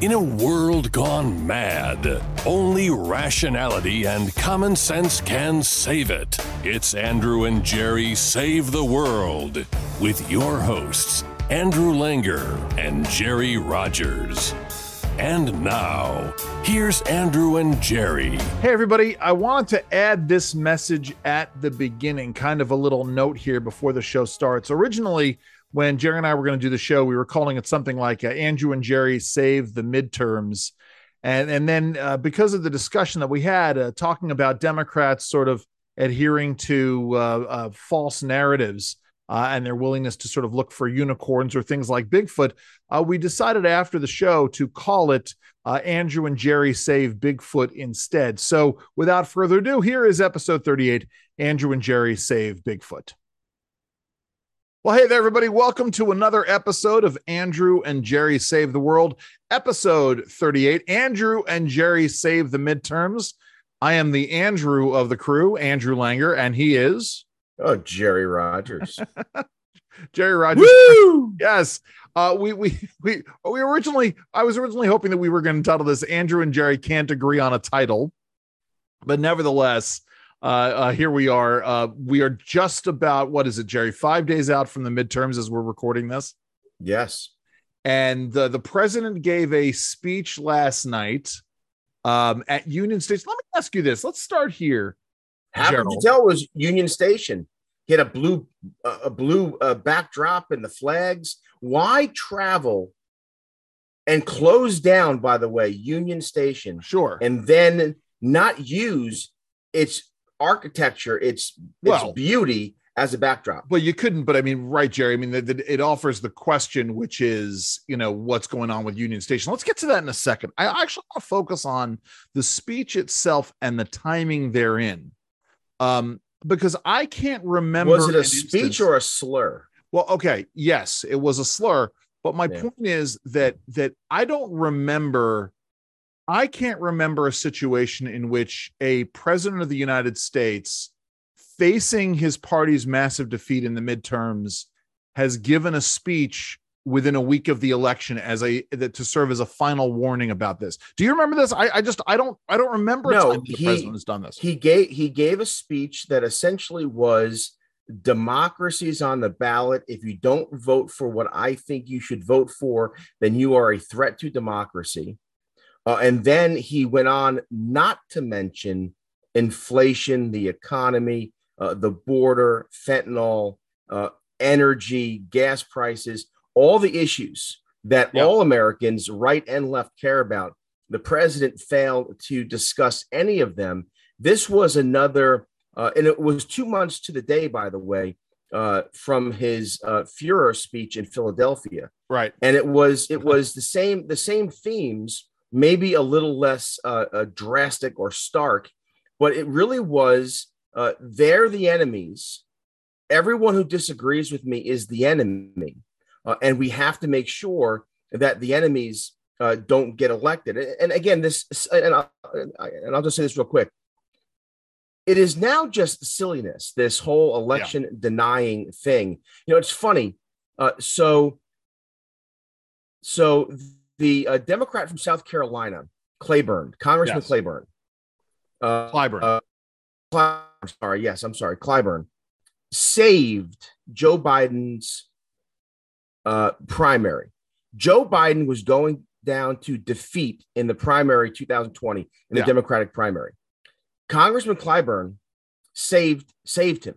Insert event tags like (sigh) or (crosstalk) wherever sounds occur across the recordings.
In a world gone mad, only rationality and common sense can save it. It's Andrew and Jerry Save the World with your hosts, Andrew Langer and Jerry Rogers. And now, here's Andrew and Jerry. Hey, everybody. I wanted to add this message at the beginning, kind of a little note here before the show starts. Originally, when Jerry and I were going to do the show, we were calling it something like uh, Andrew and Jerry Save the Midterms. And, and then uh, because of the discussion that we had uh, talking about Democrats sort of adhering to uh, uh, false narratives uh, and their willingness to sort of look for unicorns or things like Bigfoot, we decided after the show to call it Andrew and Jerry Save Bigfoot instead. So without further ado, here is episode 38 Andrew and Jerry Save Bigfoot. Well, hey there, everybody. Welcome to another episode of Andrew and Jerry Save the World, episode 38. Andrew and Jerry Save the Midterms. I am the Andrew of the crew, Andrew Langer, and he is. Oh, Jerry Rogers. (laughs) Jerry Rogers. Woo! Yes. Uh, we we we we originally I was originally hoping that we were going to title this Andrew and Jerry can't agree on a title, but nevertheless, uh, uh, here we are. Uh, we are just about what is it, Jerry? Five days out from the midterms as we're recording this. Yes. And the the president gave a speech last night um, at Union Station. Let me ask you this. Let's start here. Gerald. could you tell was Union Station? He had a blue a blue uh, backdrop and the flags. Why travel and close down? By the way, Union Station. Sure. And then not use its architecture, its well, its beauty as a backdrop. Well, you couldn't. But I mean, right, Jerry. I mean, the, the, it offers the question, which is, you know, what's going on with Union Station. Let's get to that in a second. I actually want to focus on the speech itself and the timing therein, um, because I can't remember. Was it a speech instance. or a slur? Well, okay, yes, it was a slur. But my yeah. point is that that I don't remember I can't remember a situation in which a president of the United States facing his party's massive defeat in the midterms has given a speech within a week of the election as a that to serve as a final warning about this. Do you remember this? I, I just I don't I don't remember no, the he, president has done this. He gave he gave a speech that essentially was democracy's on the ballot. If you don't vote for what I think you should vote for, then you are a threat to democracy. Uh, and then he went on not to mention inflation, the economy, uh, the border, fentanyl, uh, energy, gas prices, all the issues that all Americans, right and left, care about. The president failed to discuss any of them. This was another, uh, and it was two months to the day, by the way, uh, from his uh, Furor speech in Philadelphia. Right, and it was it was the same the same themes maybe a little less uh, uh, drastic or stark, but it really was uh, they're the enemies. Everyone who disagrees with me is the enemy. Uh, and we have to make sure that the enemies uh, don't get elected. And again, this, and I'll, and I'll just say this real quick. It is now just silliness, this whole election yeah. denying thing. You know, it's funny. Uh, so, so the uh, Democrat from South Carolina, Claiborne, Congressman yes. Claiborne. Uh, Clyburn. Uh, Cly- I'm sorry. Yes, I'm sorry. Clyburn saved Joe Biden's uh, primary. Joe Biden was going down to defeat in the primary 2020 in the yeah. Democratic primary. Congressman Clyburn saved saved him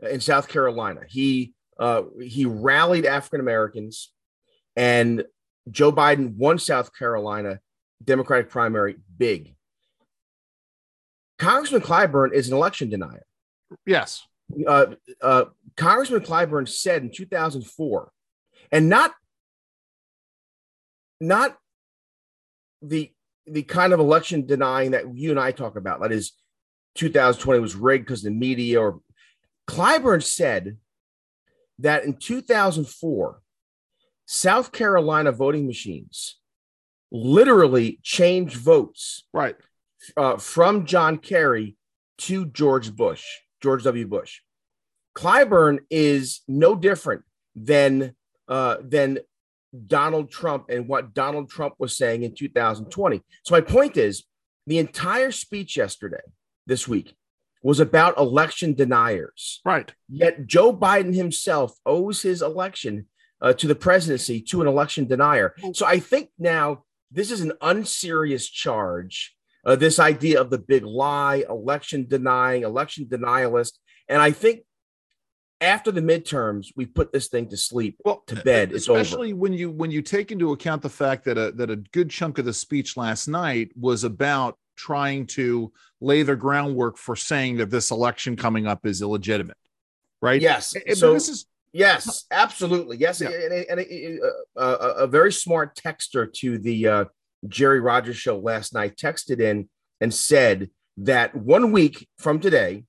in South Carolina. He uh, he rallied African Americans and Joe Biden won South Carolina Democratic primary big. Congressman Clyburn is an election denier. Yes. Uh, uh, Congressman Clyburn said in 2004, and not not the the kind of election denying that you and I talk about. That is, 2020 was rigged because the media. Or Clyburn said that in 2004, South Carolina voting machines literally changed votes right uh, from John Kerry to George Bush, George W. Bush. Clyburn is no different than uh, than Donald Trump and what Donald Trump was saying in 2020. So my point is the entire speech yesterday, this week, was about election deniers. Right. Yet Joe Biden himself owes his election uh, to the presidency to an election denier. So I think now this is an unserious charge. Uh, this idea of the big lie, election denying, election denialist. And I think after the midterms, we put this thing to sleep, well, to bed. It's especially when you when you take into account the fact that a that a good chunk of the speech last night was about trying to lay the groundwork for saying that this election coming up is illegitimate, right? Yes. so this is yes, absolutely, yes, yeah. and, and, and uh, uh, a very smart texter to the uh, Jerry Rogers show last night texted in and said that one week from today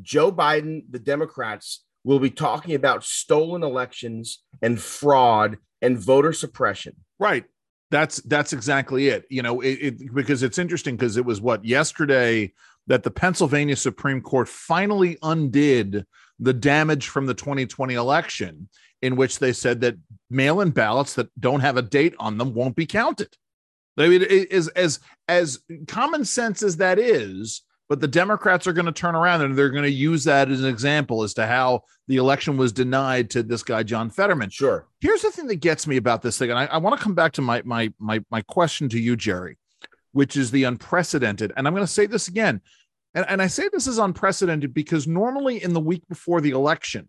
Joe Biden, the Democrats, will be talking about stolen elections and fraud and voter suppression. Right. That's that's exactly it. You know, it, it because it's interesting because it was what yesterday that the Pennsylvania Supreme Court finally undid the damage from the 2020 election in which they said that mail-in ballots that don't have a date on them won't be counted. I mean, it is as as common sense as that is, but the Democrats are going to turn around and they're going to use that as an example as to how the election was denied to this guy John Fetterman. Sure. Here's the thing that gets me about this thing, and I, I want to come back to my my my my question to you, Jerry, which is the unprecedented. And I'm going to say this again, and, and I say this is unprecedented because normally in the week before the election,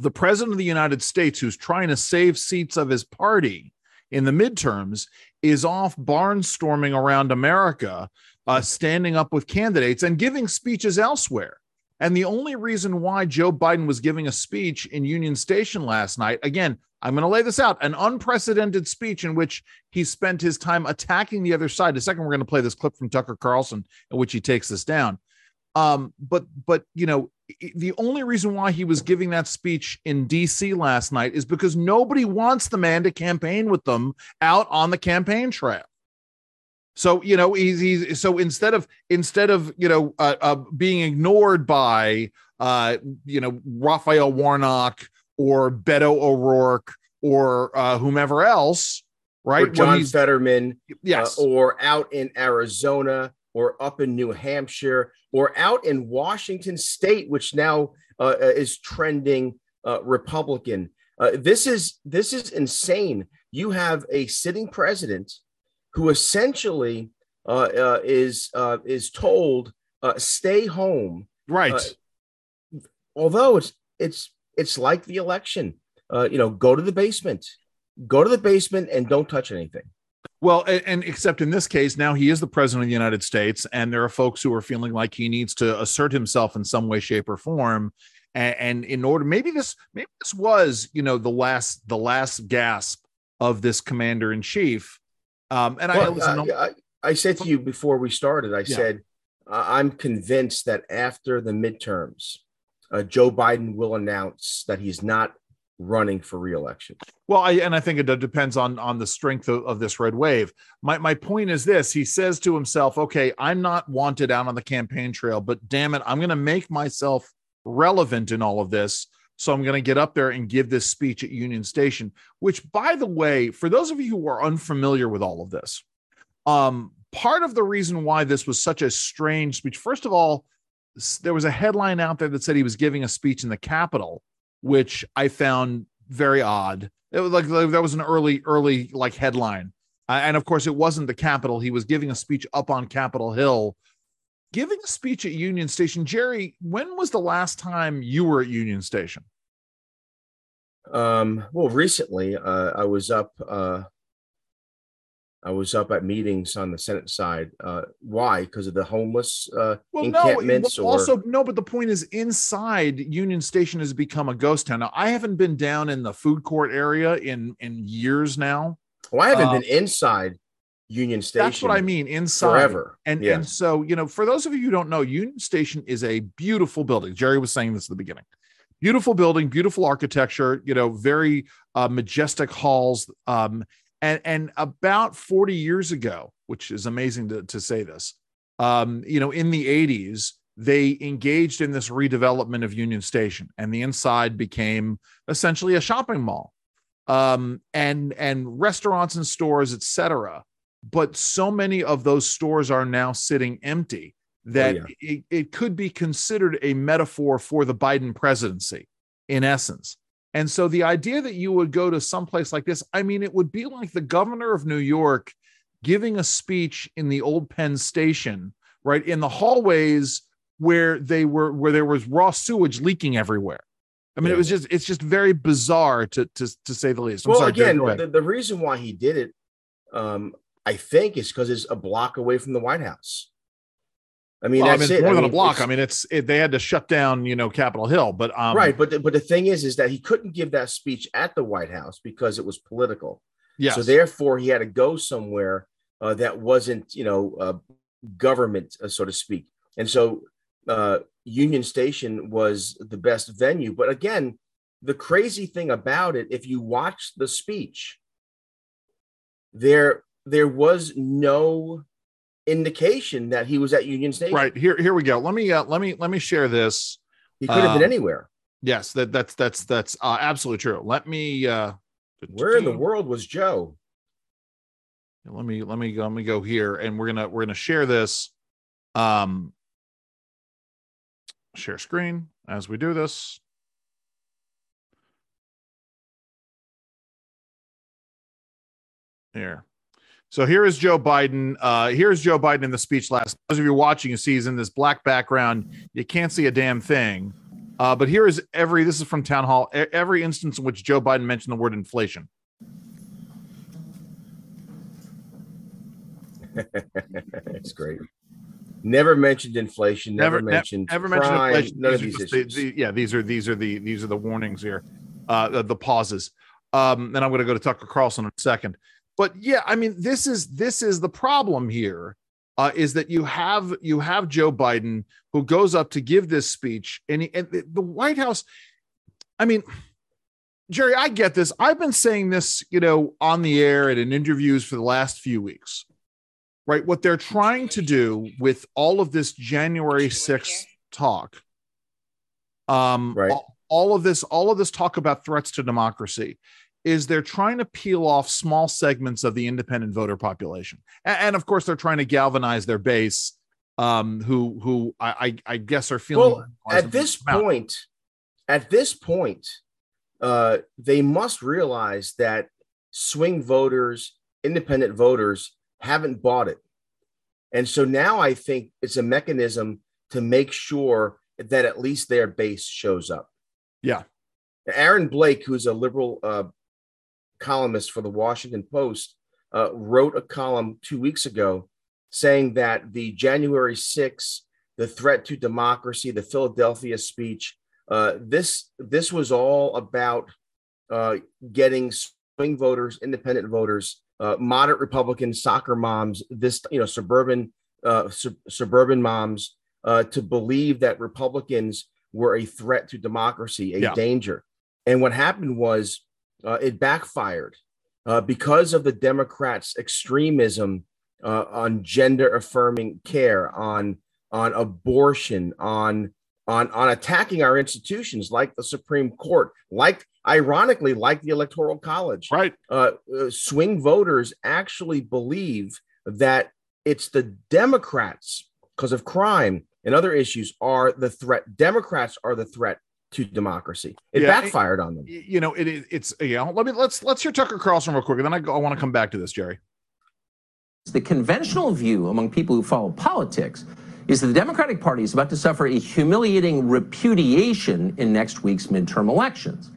the president of the United States, who's trying to save seats of his party in the midterms, is off barnstorming around America uh, standing up with candidates and giving speeches elsewhere. And the only reason why Joe Biden was giving a speech in Union Station last night, again, I'm going to lay this out an unprecedented speech in which he spent his time attacking the other side. A second, we're going to play this clip from Tucker Carlson in which he takes this down. Um, but, but, you know, the only reason why he was giving that speech in DC last night is because nobody wants the man to campaign with them out on the campaign trail. So you know he's, he's so instead of instead of you know uh, uh, being ignored by uh, you know Raphael Warnock or Beto O'Rourke or uh, whomever else, right? Or John Fetterman, yes, uh, or out in Arizona or up in New Hampshire or out in Washington State, which now uh, is trending Republican. this is this is insane. You have a sitting president who essentially uh, uh, is uh, is told uh, stay home. Right. Uh, although it's it's it's like the election. Uh, you know, go to the basement, go to the basement, and don't touch anything. Well, and, and, except in this case, now he is the president of the United States, and there are folks who are feeling like he needs to assert himself in some way, shape, or form. And, and in order, maybe this, maybe this was, you know, the last, the last gasp of this commander in chief um, and well, I, listen, uh, I, I, said to you before we started, I yeah. said, uh, I'm convinced that after the midterms, uh, Joe Biden will announce that he's not running for reelection. Well, I, and I think it depends on on the strength of, of, this red wave. My my point is this: he says to himself, "Okay, I'm not wanted out on the campaign trail, but damn it, I'm going to make myself relevant in all of this." So I'm going to get up there and give this speech at Union Station, which, by the way, for those of you who are unfamiliar with all of this, um, part of the reason why this was such a strange speech, first of all, there was a headline out there that said he was giving a speech in the Capitol, which I found very odd. It was like, like that was an early, early like headline. Uh, and of course, it wasn't the Capitol. He was giving a speech up on Capitol Hill giving a speech at Union Station. Jerry, when was the last time you were at Union Station? Um, well, recently, uh, I was up. Uh, I was up at meetings on the Senate side. Uh, why? Because of the homeless uh, well, encampments. No, or... also no. But the point is, inside Union Station has become a ghost town. Now, I haven't been down in the food court area in in years now. Well, I haven't uh, been inside Union Station. That's what I mean. Inside forever. And yeah. and so you know, for those of you who don't know, Union Station is a beautiful building. Jerry was saying this at the beginning. Beautiful building, beautiful architecture. You know, very uh, majestic halls. Um, and and about forty years ago, which is amazing to to say this. Um, you know, in the '80s, they engaged in this redevelopment of Union Station, and the inside became essentially a shopping mall. um, and and restaurants and stores, etc. But so many of those stores are now sitting empty that oh, yeah. it, it could be considered a metaphor for the Biden presidency, in essence. And so the idea that you would go to some place like this, I mean, it would be like the governor of New York giving a speech in the old Penn Station, right in the hallways where they were where there was raw sewage leaking everywhere. I mean, yeah. it was just it's just very bizarre to to to say the least. I'm well, sorry, again, the, the, reason why he did it, um, I think, it's because it's a block away from the White House. I mean, well, that's I mean, it. more I than mean, a block. I mean, it's it, they had to shut down, you know, Capitol Hill. But um, right, but the, but the thing is, is that he couldn't give that speech at the White House because it was political. Yeah. So therefore, he had to go somewhere uh, that wasn't, you know, uh, government, uh, so to speak. And so uh, Union Station was the best venue. But again, the crazy thing about it, if you watch the speech, there there was no indication that he was at Union Station. Right here, here we go. Let me uh, let me let me share this. He could have been um, anywhere. Yes, that that's that's that's uh, absolutely true. Let me. uh Where in the world was Joe? Let me let me go. Let me go here, and we're gonna we're gonna share this. Um, share screen as we do this. Here. So here is Joe Biden. Uh, here's Joe Biden in the speech last. Those of you watching, you see he's in this black background. You can't see a damn thing. Uh, but here is every. This is from town hall. Every instance in which Joe Biden mentioned the word inflation. (laughs) it's great. Never mentioned inflation. Never, never mentioned. Never mentioned inflation. None of these issues. The, the, yeah, these are these are the these are the warnings here. Uh, the, the pauses. Um, and I'm going to go to Tucker Carlson in a second. But yeah, I mean, this is this is the problem here. Uh, is that you have you have Joe Biden who goes up to give this speech, and, he, and the White House. I mean, Jerry, I get this. I've been saying this, you know, on the air and in interviews for the last few weeks. Right, what they're trying to do with all of this January 6th talk, um, right. all, all of this, all of this talk about threats to democracy is they're trying to peel off small segments of the independent voter population, and, and of course they're trying to galvanize their base, um, who who I, I, guess are feeling. Well, at this point, at this point, uh, they must realize that swing voters, independent voters, haven't bought it, and so now I think it's a mechanism to make sure that at least their base shows up. Yeah. Aaron Blake, who's a liberal uh, columnist for the Washington Post, uh, wrote a column two weeks ago saying that the January 6th, the threat to democracy, the Philadelphia speech, uh, this this was all about uh, getting swing voters, independent voters, uh, moderate Republicans, soccer moms, this you know suburban uh, su- suburban moms uh, to believe that Republicans were a threat to democracy, a yeah. danger. And what happened was uh, it backfired uh, because of the Democrats' extremism uh, on gender affirming care, on on abortion, on on on attacking our institutions like the Supreme Court, like ironically like the Electoral College. Right. Uh, uh, swing voters actually believe that it's the Democrats because of crime and other issues are the threat. Democrats are the threat to democracy. It yeah, backfired it, on them. You know, it, it's you know. Let me let's let's hear Tucker Carlson real quick, and then I, go, I want to come back to this, Jerry. The conventional view among people who follow politics is that the Democratic Party is about to suffer a humiliating repudiation in next week's midterm elections.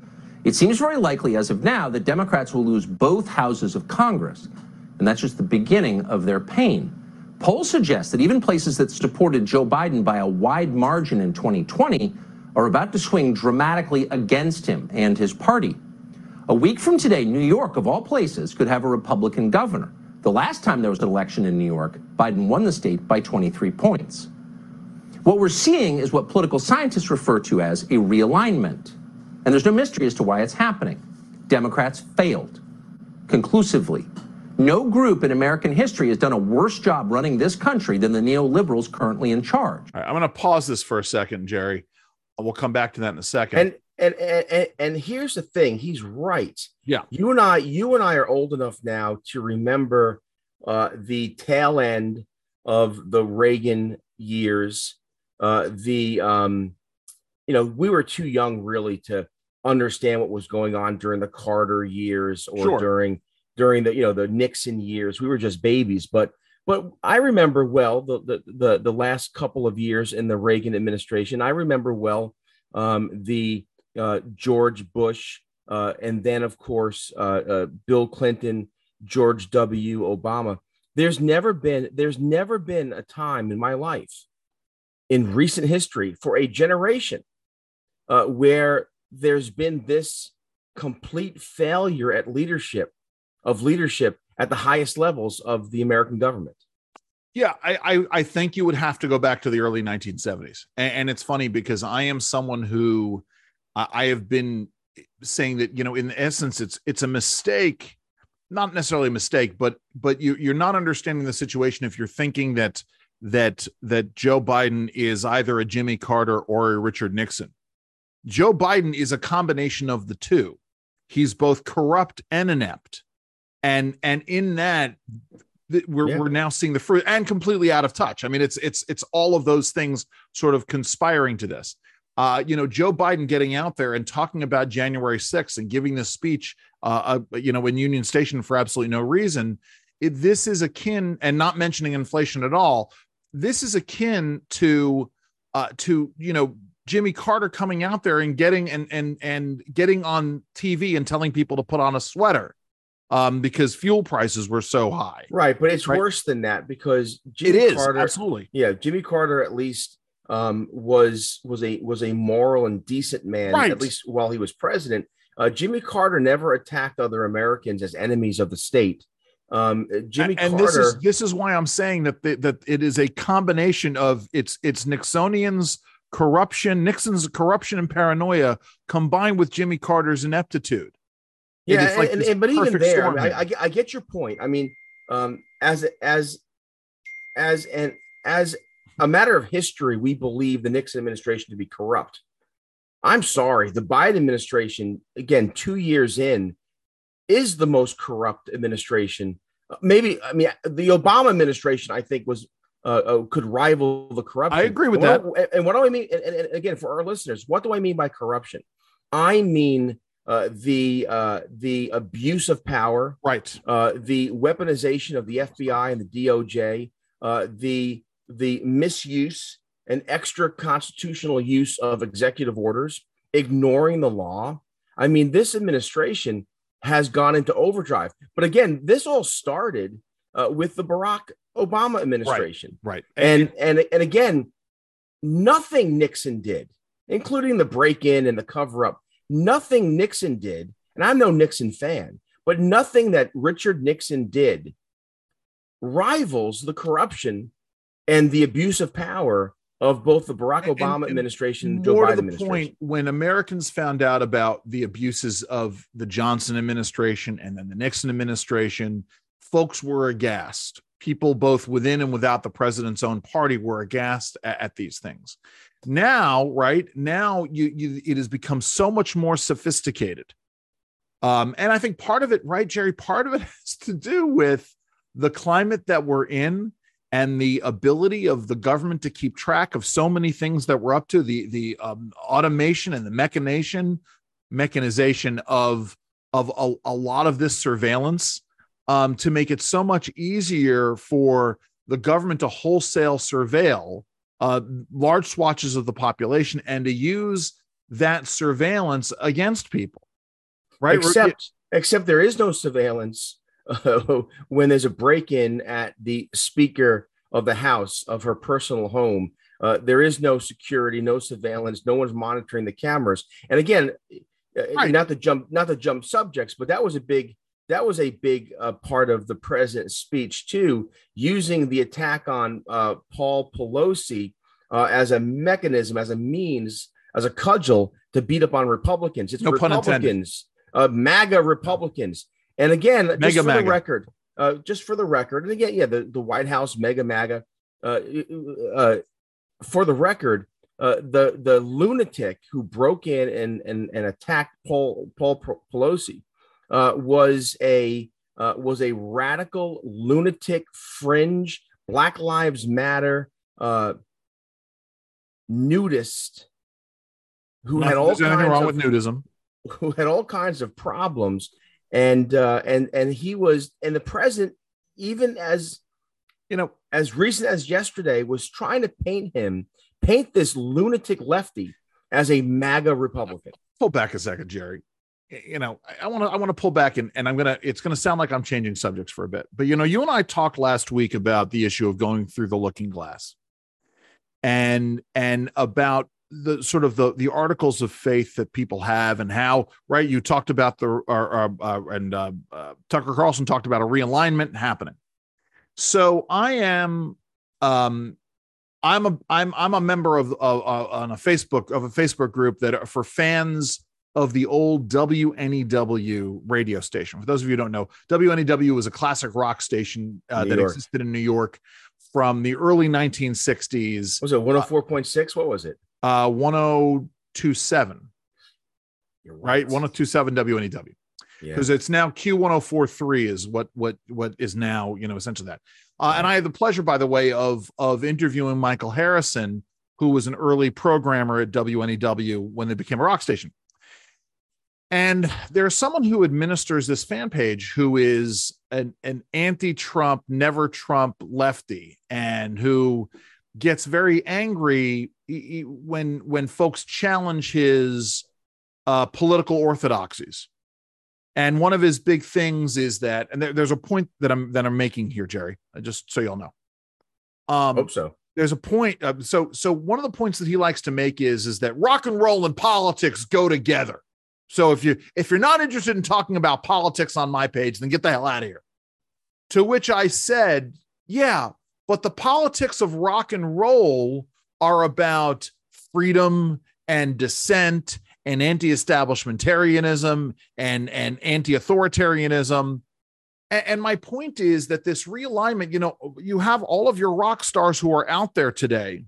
It seems very likely, as of now, that Democrats will lose both houses of Congress, and that's just the beginning of their pain. Polls suggest that even places that supported Joe Biden by a wide margin in 2020 are about to swing dramatically against him and his party. A week from today, New York, of all places, could have a Republican governor. The last time there was an election in New York, Biden won the state by 23 points. What we're seeing is what political scientists refer to as a realignment. And there's no mystery as to why it's happening. Democrats failed conclusively. No group in American history has done a worse job running this country than the neoliberals currently in charge. Right, I'm going to pause this for a second, Jerry. We'll come back to that in a second. And and, and and here's the thing. He's right. Yeah. You and i you and i are old enough now to remember uh, the tail end of the reagan years. Uh, the um, you know we were too young really to understand what was going on during the carter years or sure. during during the you know the nixon years. We were just babies. But but i remember well the the the, the last couple of years in the reagan administration i remember well um, the uh, George Bush, uh, and then, of course, uh, uh, Bill Clinton, George W. Obama. There's never been there's never been a time in my life, in recent history, for a generation uh, where there's been this complete failure at leadership of leadership at the highest levels of the American government. Yeah, I, I, I think you would have to go back to the early 1970s, and, and it's funny because I am someone who I have been saying that you know in essence it's it's a mistake not necessarily a mistake but but you you're not understanding the situation if you're thinking that that that Joe Biden is either a Jimmy Carter or a Richard Nixon. Joe Biden is a combination of the two. He's both corrupt and inept and and in that we're, yeah. we're now seeing the fruit and completely out of touch i mean it's it's it's all of those things sort of conspiring to this uh, you know, Joe Biden getting out there and talking about January 6th and giving this speech, uh, uh, you know, in Union Station for absolutely no reason. It, this is akin, and not mentioning inflation at all. This is akin to, uh, to you know, Jimmy Carter coming out there and getting and and and getting on TV and telling people to put on a sweater um, because fuel prices were so high. Right, but it's right? worse than that because Jimmy it is Carter, absolutely. Yeah, Jimmy Carter at least um, was was a was a moral and decent man, right. at least while he was president. Uh, Jimmy Carter never attacked other Americans as enemies of the state. Um, Jimmy and, Carter, this is this is why I'm saying that the, that it is a combination of it's it's Nixonians corruption, Nixon's corruption and paranoia combined with Jimmy Carter's ineptitude. Yeah, like and, and, but even there, I, mean, I, I, I, get your point. I mean, um, as as as an as a matter of history, we believe the Nixon administration to be corrupt. I'm sorry, the Biden administration, again, two years in, is the most corrupt administration. Maybe, I mean, the Obama administration, I think, was uh, uh, could rival the corruption. I agree with and that. What, and what do I mean? And, and, again, for our listeners, what do I mean by corruption? I mean uh, the uh, the abuse of power, right? Uh, the weaponization of the FBI and the DOJ, uh, the the misuse and extra constitutional use of executive orders, ignoring the law. I mean, this administration has gone into overdrive. But again, this all started uh, with the Barack Obama administration. Right. right. And, and, and and again, nothing Nixon did, including the break-in and the cover-up, nothing Nixon did, and I'm no Nixon fan, but nothing that Richard Nixon did rivals the corruption and the abuse of power of both the Barack Obama and, and administration and Joe Biden administration. Point, when Americans found out about the abuses of the Johnson administration and then the Nixon administration, folks were aghast. People both within and without the president's own party were aghast at, at these things. Now, right now, you, you it has become so much more sophisticated. Um, and I think part of it, right, Jerry, part of it (laughs) has to do with the climate that we're in and the ability of the government to keep track of so many things that we're up to the the um, automation and the mechanization mechanization of of a, a lot of this surveillance um, to make it so much easier for the government to wholesale surveil uh, large swatches of the population and to use that surveillance against people right except except there is no surveillance uh, (laughs) when there's a break-in at the speaker of the house of her personal home uh, there is no security no surveillance no one's monitoring the cameras and again uh, right. not to jump not to jump subjects but that was a big that was a big uh, part of the president's speech too using the attack on uh, paul pelosi uh, as a mechanism as a means as a cudgel to beat up on republicans it's no republicans maga republicans and again, Mega just for MAGA. the record, uh, just for the record, and again, yeah, the, the White House mega MAGA. Uh, uh, for the record, uh, the the lunatic who broke in and and, and attacked Paul Paul Pelosi uh, was a uh, was a radical lunatic fringe Black Lives Matter uh, nudist who Nothing, had all kinds wrong of, with nudism, who had all kinds of problems, and uh, and and he was and the president, even as you know, as recent as yesterday, was trying to paint him, paint this lunatic lefty as a MAGA Republican. Pull back a second, Jerry. You know, I want to I want to pull back and, and I'm gonna it's gonna sound like I'm changing subjects for a bit, but you know, you and I talked last week about the issue of going through the looking glass and and about the sort of the the articles of faith that people have and how right you talked about the uh, uh, and uh, uh, Tucker Carlson talked about a realignment happening. So I am um I'm a I'm I'm a member of, of uh, on a Facebook of a Facebook group that for fans of the old WNEW radio station. For those of you who don't know, WNEW was a classic rock station uh, that York. existed in New York from the early 1960s. Was it 104.6? What was it? Uh, 1027. Right. right? 1027 WNEW. Because yeah. it's now Q1043 is what what what is now, you know, essentially that. Uh, and I had the pleasure, by the way, of of interviewing Michael Harrison, who was an early programmer at WNEW when they became a rock station. And there's someone who administers this fan page who is an, an anti Trump, never Trump lefty, and who gets very angry when when folks challenge his uh, political orthodoxies. And one of his big things is that, and there, there's a point that I'm that I'm making here, Jerry, uh, just so y'all know. Um, Hope so. There's a point. Uh, so so one of the points that he likes to make is is that rock and roll and politics go together. So if you if you're not interested in talking about politics on my page, then get the hell out of here. To which I said, yeah, but the politics of rock and roll are about freedom and dissent and anti-establishmentarianism and and anti-authoritarianism. And, and my point is that this realignment, you know, you have all of your rock stars who are out there today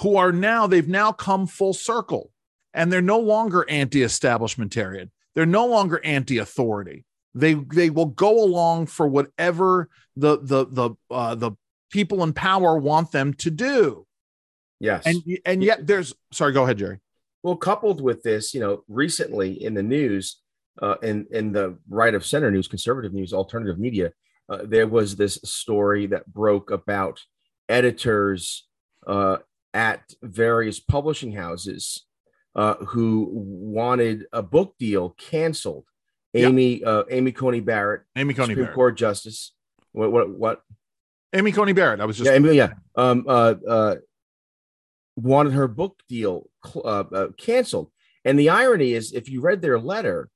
who are now they've now come full circle and they're no longer anti-establishmentarian. They're no longer anti-authority. They they will go along for whatever the the the uh, the people in power want them to do. Yes, and and yet there's sorry. Go ahead, Jerry. Well, coupled with this, you know, recently in the news, uh, in in the right of center news, conservative news, alternative media, uh, there was this story that broke about editors uh, at various publishing houses uh, who wanted a book deal canceled. Amy yeah. uh, Amy Coney Barrett, Amy Coney Supreme Barrett. Court Justice. What what what? Amy Coney Barrett. I was just yeah, Amy, yeah. Um, uh, uh, wanted her book deal uh, uh, canceled. And the irony is, if you read their letter,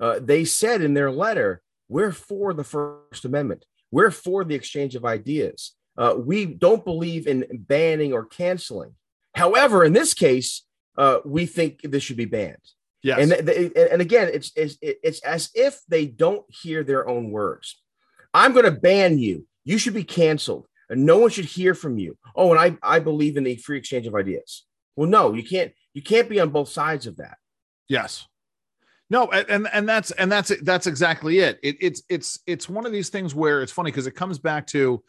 uh, they said in their letter, "We're for the First Amendment. We're for the exchange of ideas. Uh, we don't believe in banning or canceling. However, in this case, uh, we think this should be banned. Yes. And, and again, it's, it's, it's as if they don't hear their own words. I'm going to ban you. You should be canceled. And no one should hear from you. Oh, and I, I believe in the free exchange of ideas. Well, no, you can't. You can't be on both sides of that. Yes. No, and and that's and that's that's exactly it. it it's it's it's one of these things where it's funny because it comes back to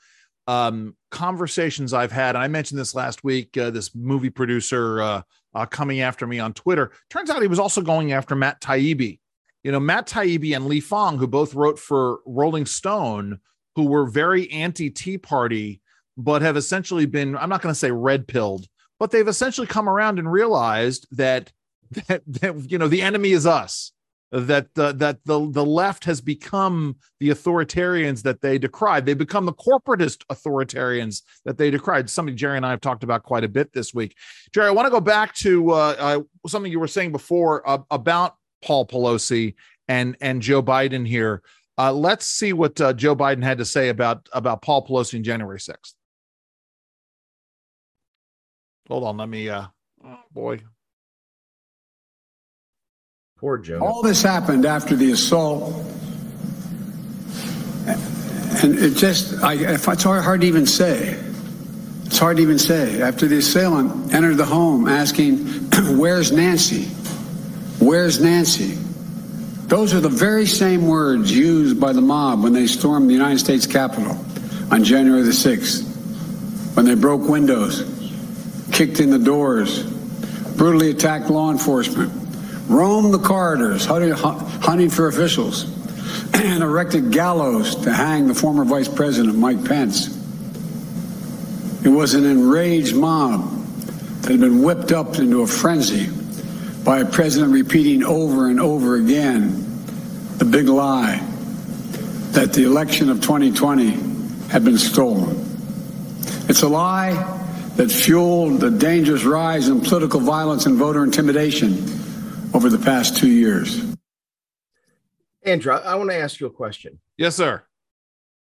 um, conversations I've had. And I mentioned this last week. Uh, this movie producer uh, uh, coming after me on Twitter. Turns out he was also going after Matt Taibbi. You know, Matt Taibbi and Lee Fang, who both wrote for Rolling Stone, who were very anti Tea Party, but have essentially been, I'm not going to say red pilled, but they've essentially come around and realized that, (laughs) that, that you know, the enemy is us that the, that the the left has become the authoritarians that they decried. They become the corporatist authoritarians that they decried. Something Jerry and I have talked about quite a bit this week. Jerry, I want to go back to uh, uh, something you were saying before uh, about Paul Pelosi and and Joe Biden here. Uh, let's see what uh, Joe Biden had to say about about Paul Pelosi on January sixth. Hold on, let me. Uh, boy, Poor Joe. All this happened after the assault. And it just, I, it's hard to even say. It's hard to even say. After the assailant entered the home asking, (clears throat) Where's Nancy? Where's Nancy? Those are the very same words used by the mob when they stormed the United States Capitol on January the 6th, when they broke windows, kicked in the doors, brutally attacked law enforcement, roamed the corridors, hunting for officials, (clears throat) and erected gallows to hang the former Vice President Mike Pence. It was an enraged mob that had been whipped up into a frenzy by a president repeating over and over again the big lie that the election of 2020 had been stolen. It's a lie that fueled the dangerous rise in political violence and voter intimidation over the past two years. Andrew, I want to ask you a question. Yes, sir.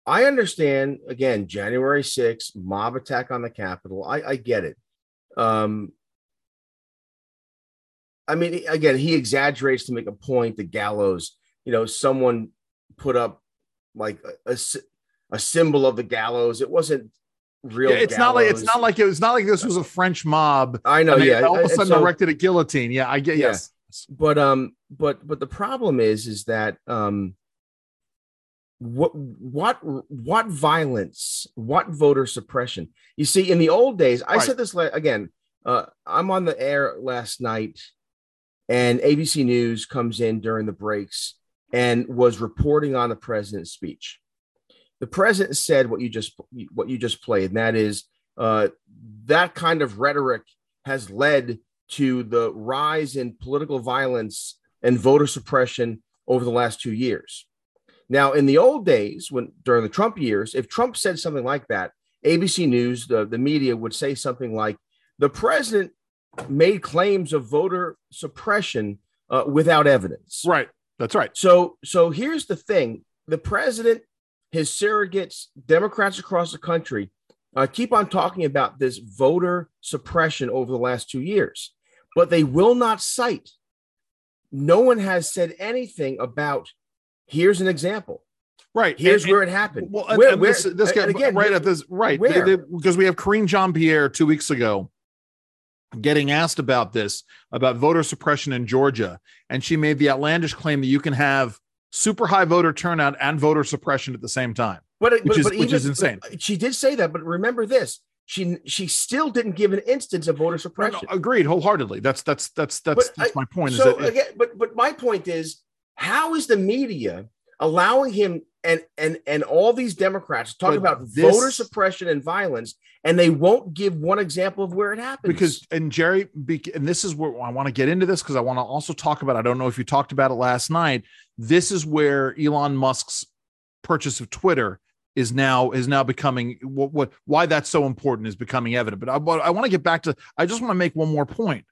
I understand again, January 6th, mob attack on the Capitol. I, I get it. Um, I mean, again, he exaggerates to make a point. The gallows, you know, someone put up like a, a, a symbol of the gallows. It wasn't real. Yeah, it's gallows. not like it's not like it was not like this was a French mob. I know. Yeah, all of a sudden so, erected a guillotine. Yeah, I get. Yeah. Yes, but um, but but the problem is, is that um, what what what violence what voter suppression you see in the old days i right. said this again uh, i'm on the air last night and abc news comes in during the breaks and was reporting on the president's speech the president said what you just what you just played and that is uh, that kind of rhetoric has led to the rise in political violence and voter suppression over the last two years now, in the old days, when during the Trump years, if Trump said something like that, ABC News, the, the media would say something like, the president made claims of voter suppression uh, without evidence. Right. That's right. So, so here's the thing: the president, his surrogates, Democrats across the country, uh, keep on talking about this voter suppression over the last two years, but they will not cite. No one has said anything about Here's an example. Right. Here's and, where it happened. Well, where, and this, this guy, again, right at this, right. because we have Karine Jean Pierre two weeks ago getting asked about this, about voter suppression in Georgia. And she made the outlandish claim that you can have super high voter turnout and voter suppression at the same time. But, which, but, is, but which is insane. She did say that, but remember this. She she still didn't give an instance of voter suppression. No, no, agreed wholeheartedly. That's that's that's that's, that's I, my point. So is that again, but but my point is how is the media allowing him and and and all these Democrats talk about this, voter suppression and violence, and they won't give one example of where it happens. Because and Jerry, and this is where I want to get into this because I want to also talk about. I don't know if you talked about it last night. This is where Elon Musk's purchase of Twitter is now is now becoming what, what why that's so important is becoming evident. But I, I want to get back to. I just want to make one more point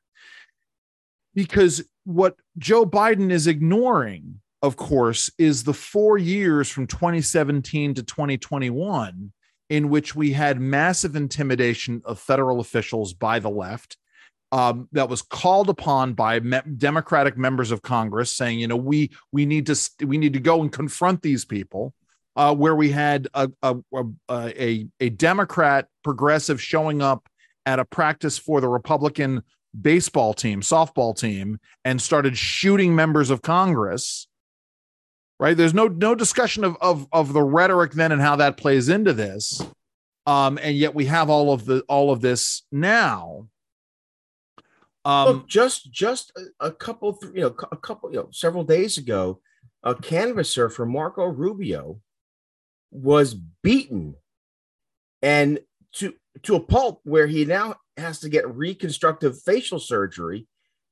because what Joe Biden is ignoring of course, is the four years from 2017 to 2021 in which we had massive intimidation of federal officials by the left. Um, that was called upon by me- Democratic members of Congress, saying, you know, we we need to we need to go and confront these people. Uh, where we had a a, a a Democrat progressive showing up at a practice for the Republican baseball team, softball team, and started shooting members of Congress right? There's no no discussion of of of the rhetoric then and how that plays into this, um, and yet we have all of the all of this now. Um, Look, just just a, a couple, you know, a couple, you know, several days ago, a canvasser for Marco Rubio was beaten, and to to a pulp where he now has to get reconstructive facial surgery,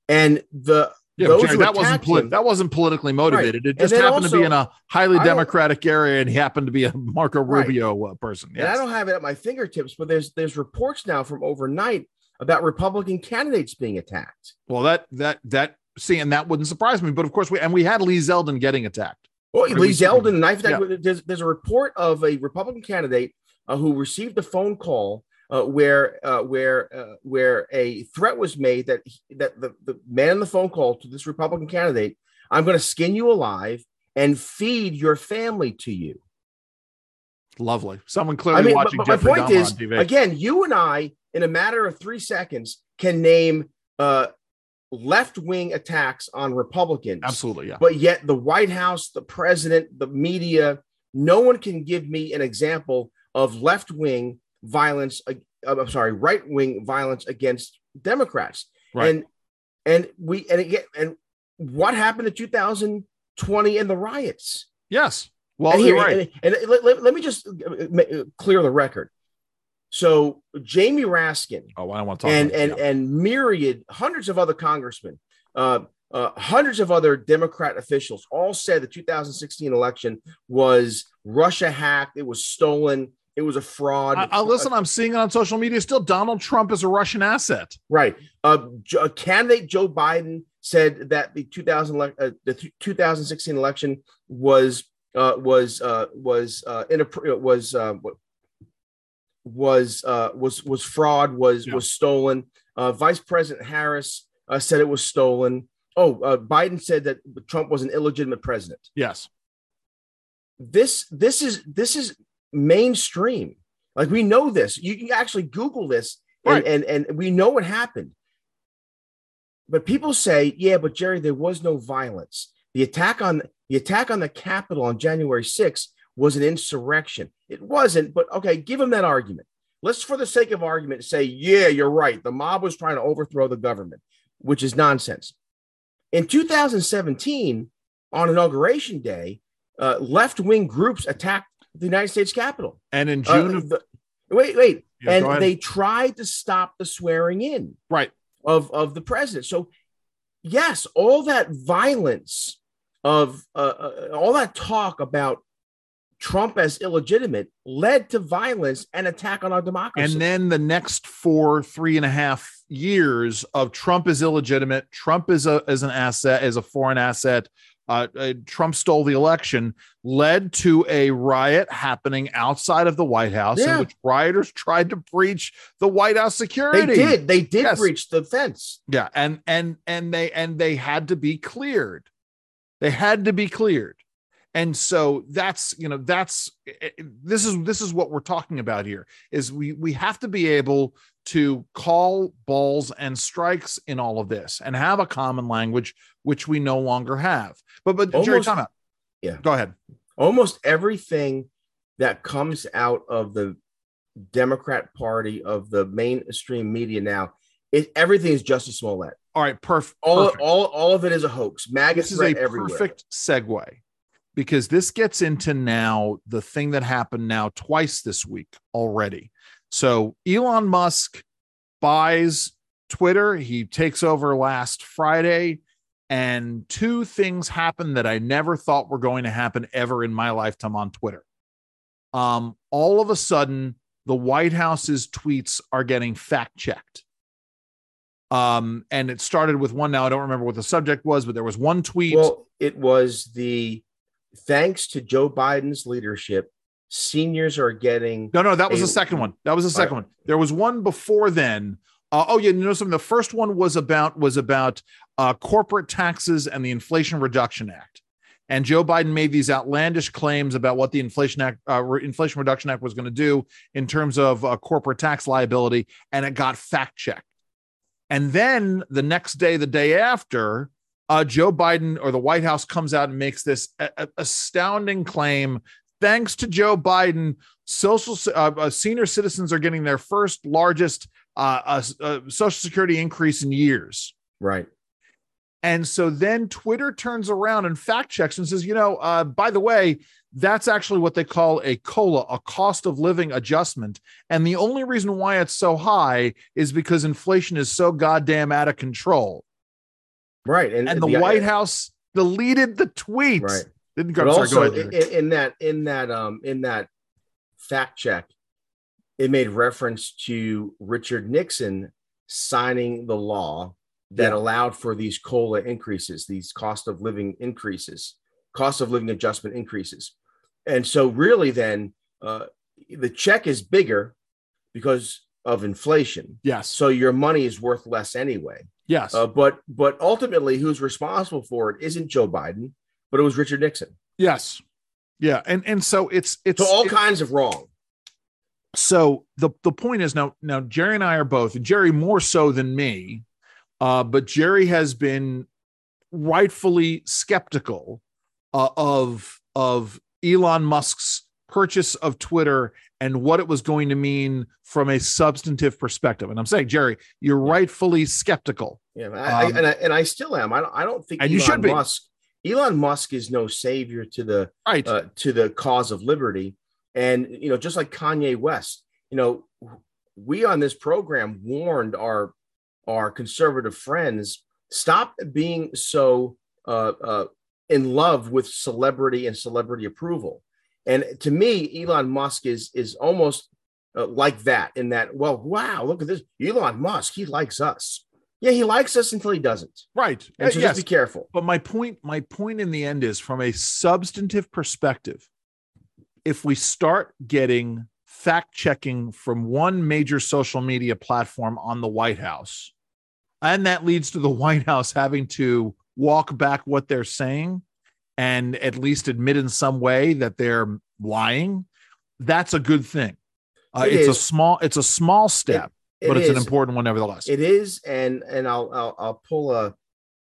and the yeah, Jerry, that wasn't poli- that wasn't politically motivated. Right. It just happened also, to be in a highly democratic area, and he happened to be a Marco Rubio. Uh, person. Yes. And I don't have it at my fingertips, but there's there's reports now from overnight about Republican candidates being attacked. Well, that that that see, and that wouldn't surprise me. But of course, we and we had Lee Zeldin getting attacked. Well, Lee Zeldin knife attack. Yeah. There's, there's a report of a Republican candidate uh, who received a phone call uh, where uh, where uh, where a threat was made that that the, the man on the phone call to this Republican candidate, I'm going to skin you alive and feed your family to you. Lovely. Someone clearly I mean, watching. But, but my point is, again, you and I, in a matter of three seconds, can name uh, left wing attacks on Republicans. Absolutely, yeah. But yet, the White House, the president, the media, no one can give me an example of left wing violence. Uh, I'm sorry, right wing violence against Democrats. Right. And and we and again and what happened in 2020 and the riots? Yes. Well, and here, right. And, and let, let, let, me just uh, uh, clear the record. So Jamie Raskin, oh, I want to talk and and yeah. and myriad, hundreds of other congressmen, uh, uh, hundreds of other Democrat officials, all said the 2016 election was Russia hacked. It was stolen. It was a fraud. I, I listen, I'm seeing it on social media. Still, Donald Trump is a Russian asset. Right. Uh, a candidate Joe Biden said that the 2000 uh, the 2016 election was uh, was uh, was uh, inapp- was uh, was uh, was was fraud was yeah. was stolen. Uh, Vice President Harris uh, said it was stolen. Oh, uh, Biden said that Trump was an illegitimate president. Yes. This this is this is mainstream. Like we know this. You can actually Google this, and right. and, and we know what happened. But people say, yeah, but Jerry, there was no violence. The attack on the attack on the Capitol on January 6th was an insurrection. It wasn't, but okay, give him that argument. Let's, for the sake of argument, say, yeah, you're right. The mob was trying to overthrow the government, which is nonsense. In 2017, on Inauguration Day, uh, left wing groups attacked the United States Capitol. And in uh, June uh, of the, wait, wait, yeah, and they tried to stop the swearing in right of of the president. So yes, all that violence of uh, uh, all that talk about Trump as illegitimate led to violence and attack on our democracy. And then the next four, three and a half years of Trump is illegitimate, Trump is a as an asset, as a foreign asset. Uh, uh, Trump stole the election, led to a riot happening outside of the White House, yeah. in which rioters (laughs) tried to breach the White House security. They did. They did yes. breach the fence. Yeah, and and and they and they had to be cleared. They had to be cleared and so that's you know that's eh, eh, this is this is what we're talking about here is we we have to be able to call balls and strikes in all of this and have a common language which we no longer have but but almost, jerry time out yeah go ahead almost everything that comes out of the democrat party of the mainstream media now it, everything is Jussie Smollett. All right, perf- all, perfect. All, all of it is a hoax. MAGA this is a everywhere. perfect segue because this gets into now the thing that happened now twice this week already. So Elon Musk buys Twitter, he takes over last Friday, and two things happen that I never thought were going to happen ever in my lifetime on Twitter. Um, all of a sudden, the White House's tweets are getting fact checked. Um, and it started with one. Now I don't remember what the subject was, but there was one tweet. Well, it was the thanks to Joe Biden's leadership, seniors are getting. No, no, that was a, the second one. That was the second right. one. There was one before then. Uh, oh yeah, you know something. The first one was about was about uh, corporate taxes and the Inflation Reduction Act. And Joe Biden made these outlandish claims about what the Inflation Act, uh, Inflation Reduction Act was going to do in terms of uh, corporate tax liability, and it got fact checked. And then the next day, the day after, uh, Joe Biden or the White House comes out and makes this a- astounding claim. Thanks to Joe Biden, social uh, uh, senior citizens are getting their first largest uh, uh, uh, Social Security increase in years. Right. And so then Twitter turns around and fact checks and says, you know, uh, by the way, that's actually what they call a COLA, a cost of living adjustment. And the only reason why it's so high is because inflation is so goddamn out of control. Right. And, and the, the, White House deleted the tweet. Right. Didn't go, also go in, in, that in that um in that fact check, it made reference to Richard Nixon signing the law that yeah. allowed for these COLA increases, these cost of living increases, cost of living adjustment increases. And so really then uh, the check is bigger because of inflation. Yes. So your money is worth less anyway. Yes. Uh, but but ultimately, who's responsible for it isn't Joe Biden, but it was Richard Nixon. Yes. Yeah, and and so it's it's to all it, kinds of wrong. So the the point is now now Jerry and I are both Jerry more so than me, uh, but Jerry has been rightfully skeptical uh, of of Elon Musk's purchase of Twitter and what it was going to mean from a substantive perspective. And I'm saying, Jerry, you're rightfully skeptical. Yeah, I, um, I, and I and I still am. I don't, I don't think and Elon you should be. Musk Elon Musk is no savior to the right uh, to the cause of liberty. And you know, just like Kanye West, you know, we on this program warned our our conservative friends stop being so uh, uh, in love with celebrity and celebrity approval. And to me, Elon Musk is is almost uh, like that in that. Well, wow, look at this, Elon Musk. He likes us. Yeah, he likes us until he doesn't. Right. And so yes. just be careful. But my point, my point in the end is from a substantive perspective, if we start getting fact checking from one major social media platform on the White House, and that leads to the White House having to walk back what they're saying and at least admit in some way that they're lying, that's a good thing. Uh, it it's is. a small, it's a small step. It, it but it's is. an important one nevertheless. It is, and and I'll I'll, I'll pull a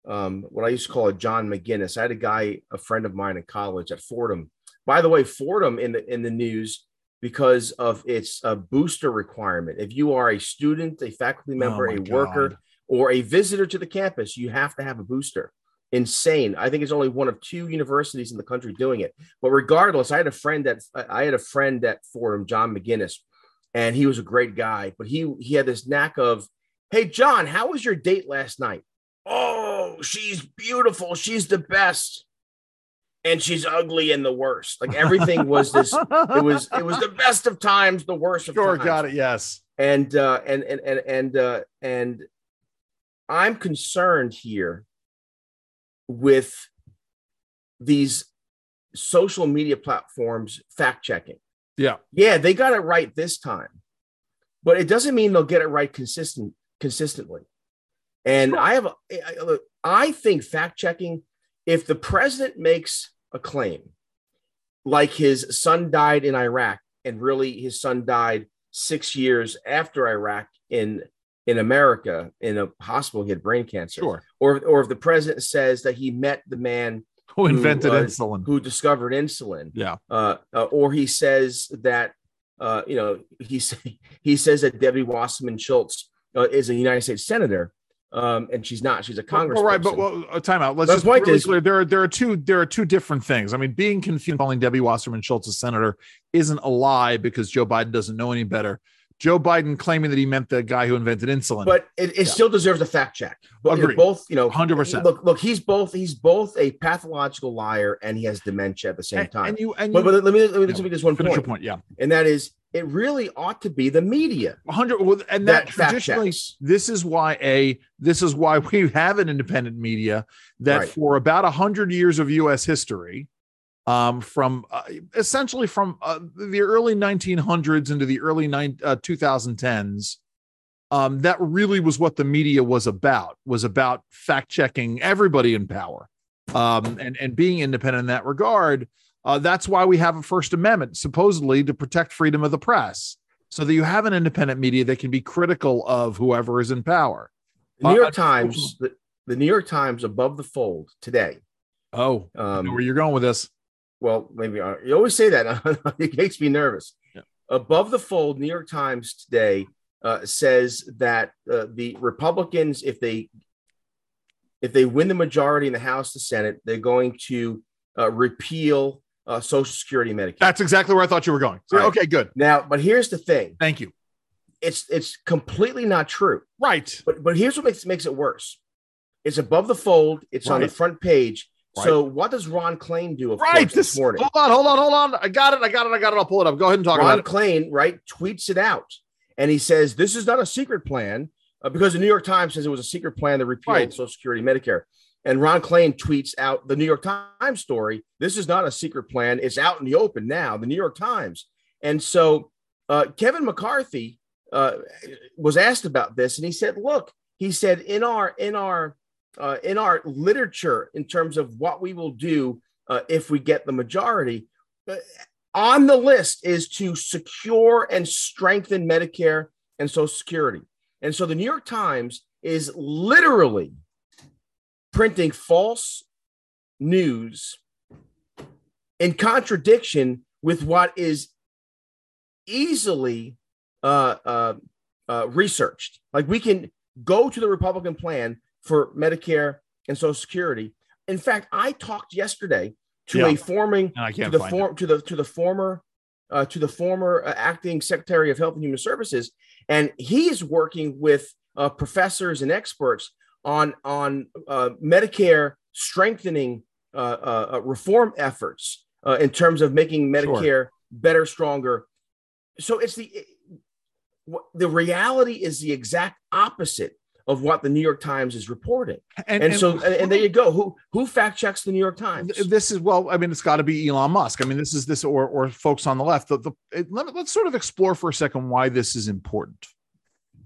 um, what I used to call a John McGinnis. I had a guy, a friend of mine in college at Fordham. By the way, Fordham in the in the news because of its uh, booster requirement. If you are a student, a faculty member, oh a God. worker, or a visitor to the campus, you have to have a booster. Insane. I think it's only one of two universities in the country doing it. But regardless, I had a friend that I had a friend at Fordham, John McGinnis, and he was a great guy. But he he had this knack of, "Hey John, how was your date last night?" "Oh, she's beautiful. She's the best." And she's ugly and the worst. Like everything was this. it was it was the best of times, the worst of sure, times. got it. Yes. And uh, and and and and uh, and I'm concerned here with these social media platforms fact checking. Yeah. Yeah, they got it right this time. But it doesn't mean they'll get it right consistent consistently. And I have a, I think fact checking if the president makes a claim like his son died in Iraq and really his son died 6 years after Iraq in in America in a hospital he had brain cancer. Sure. Or or if the president says that he met the man (laughs) who invented who, uh, insulin, who discovered insulin. Yeah. Uh, uh, or he says that, uh, you know, he, (laughs) he says that Debbie Wasserman Schultz uh, is a United States senator. Um, and she's not. She's a congressperson. Well, right, but well, uh, time out. Let's the just point really is, clear. There are there are two there are two different things. I mean, being confused calling Debbie Wasserman Schultz a senator isn't a lie because Joe Biden doesn't know any better. Joe Biden claiming that he meant the guy who invented insulin. But it, it yeah. still deserves a fact check. But Agreed. both, you know, hundred percent. Look, look, he's both he's both a pathological liar and he has dementia at the same time. And you, and but, you, but let me let me, let me just one finish point. Point, yeah, and that is it really ought to be the media. hundred, and that, that traditionally, this is why a this is why (laughs) we have an independent media that right. for about a hundred years of U.S. history um, from uh, essentially from uh, the early 1900s into the early nine, uh, 2010s. Um, that really was what the media was about. Was about fact checking everybody in power, um, and and being independent in that regard. Uh, that's why we have a First Amendment, supposedly to protect freedom of the press, so that you have an independent media that can be critical of whoever is in power. The New York uh, Times, the, the, New York Times, above the fold today. Oh, um, where you're going with this? Well, maybe uh, you always say that. (laughs) it makes me nervous. Yeah. Above the fold, New York Times today uh, says that uh, the Republicans, if they if they win the majority in the House, the Senate, they're going to uh, repeal uh, Social Security Medicare. That's exactly where I thought you were going. So, right. Okay, good. Now, but here's the thing. Thank you. It's it's completely not true. Right. But but here's what makes makes it worse. It's above the fold. It's right. on the front page Right. So what does Ron Klain do? right this, this, morning. Hold on, hold on, hold on. I got it. I got it. I got it. I'll pull it up. Go ahead and talk Ron about it. Klain, right, tweets it out, and he says this is not a secret plan uh, because the New York Times says it was a secret plan to repeal right. Social Security, Medicare. And Ron Klain tweets out the New York Times story. This is not a secret plan. It's out in the open now. The New York Times. And so uh, Kevin McCarthy uh, was asked about this, and he said, "Look, he said in our in our uh, in our literature in terms of what we will do uh, if we get the majority. on the list is to secure and strengthen Medicare and Social Security. And so the New York Times is literally printing false news in contradiction with what is easily uh, uh, uh, researched. Like we can go to the Republican plan for Medicare and Social Security. In fact, I talked yesterday to yeah. a forming to the form to the to the former uh, to the former uh, acting Secretary of Health and Human Services, and he's working with uh, professors and experts on on uh, Medicare strengthening uh, uh, reform efforts in terms of making Medicare sure. better, stronger. So it's the the reality is the exact opposite of what the New York Times is reporting. And, and, and so, and, and, there you go. Who who fact checks the New York Times? This is well. I mean, it's got to be Elon Musk. I mean, this is this or or folks on the left. The, the it, let, let's sort of explore for a second why this is important.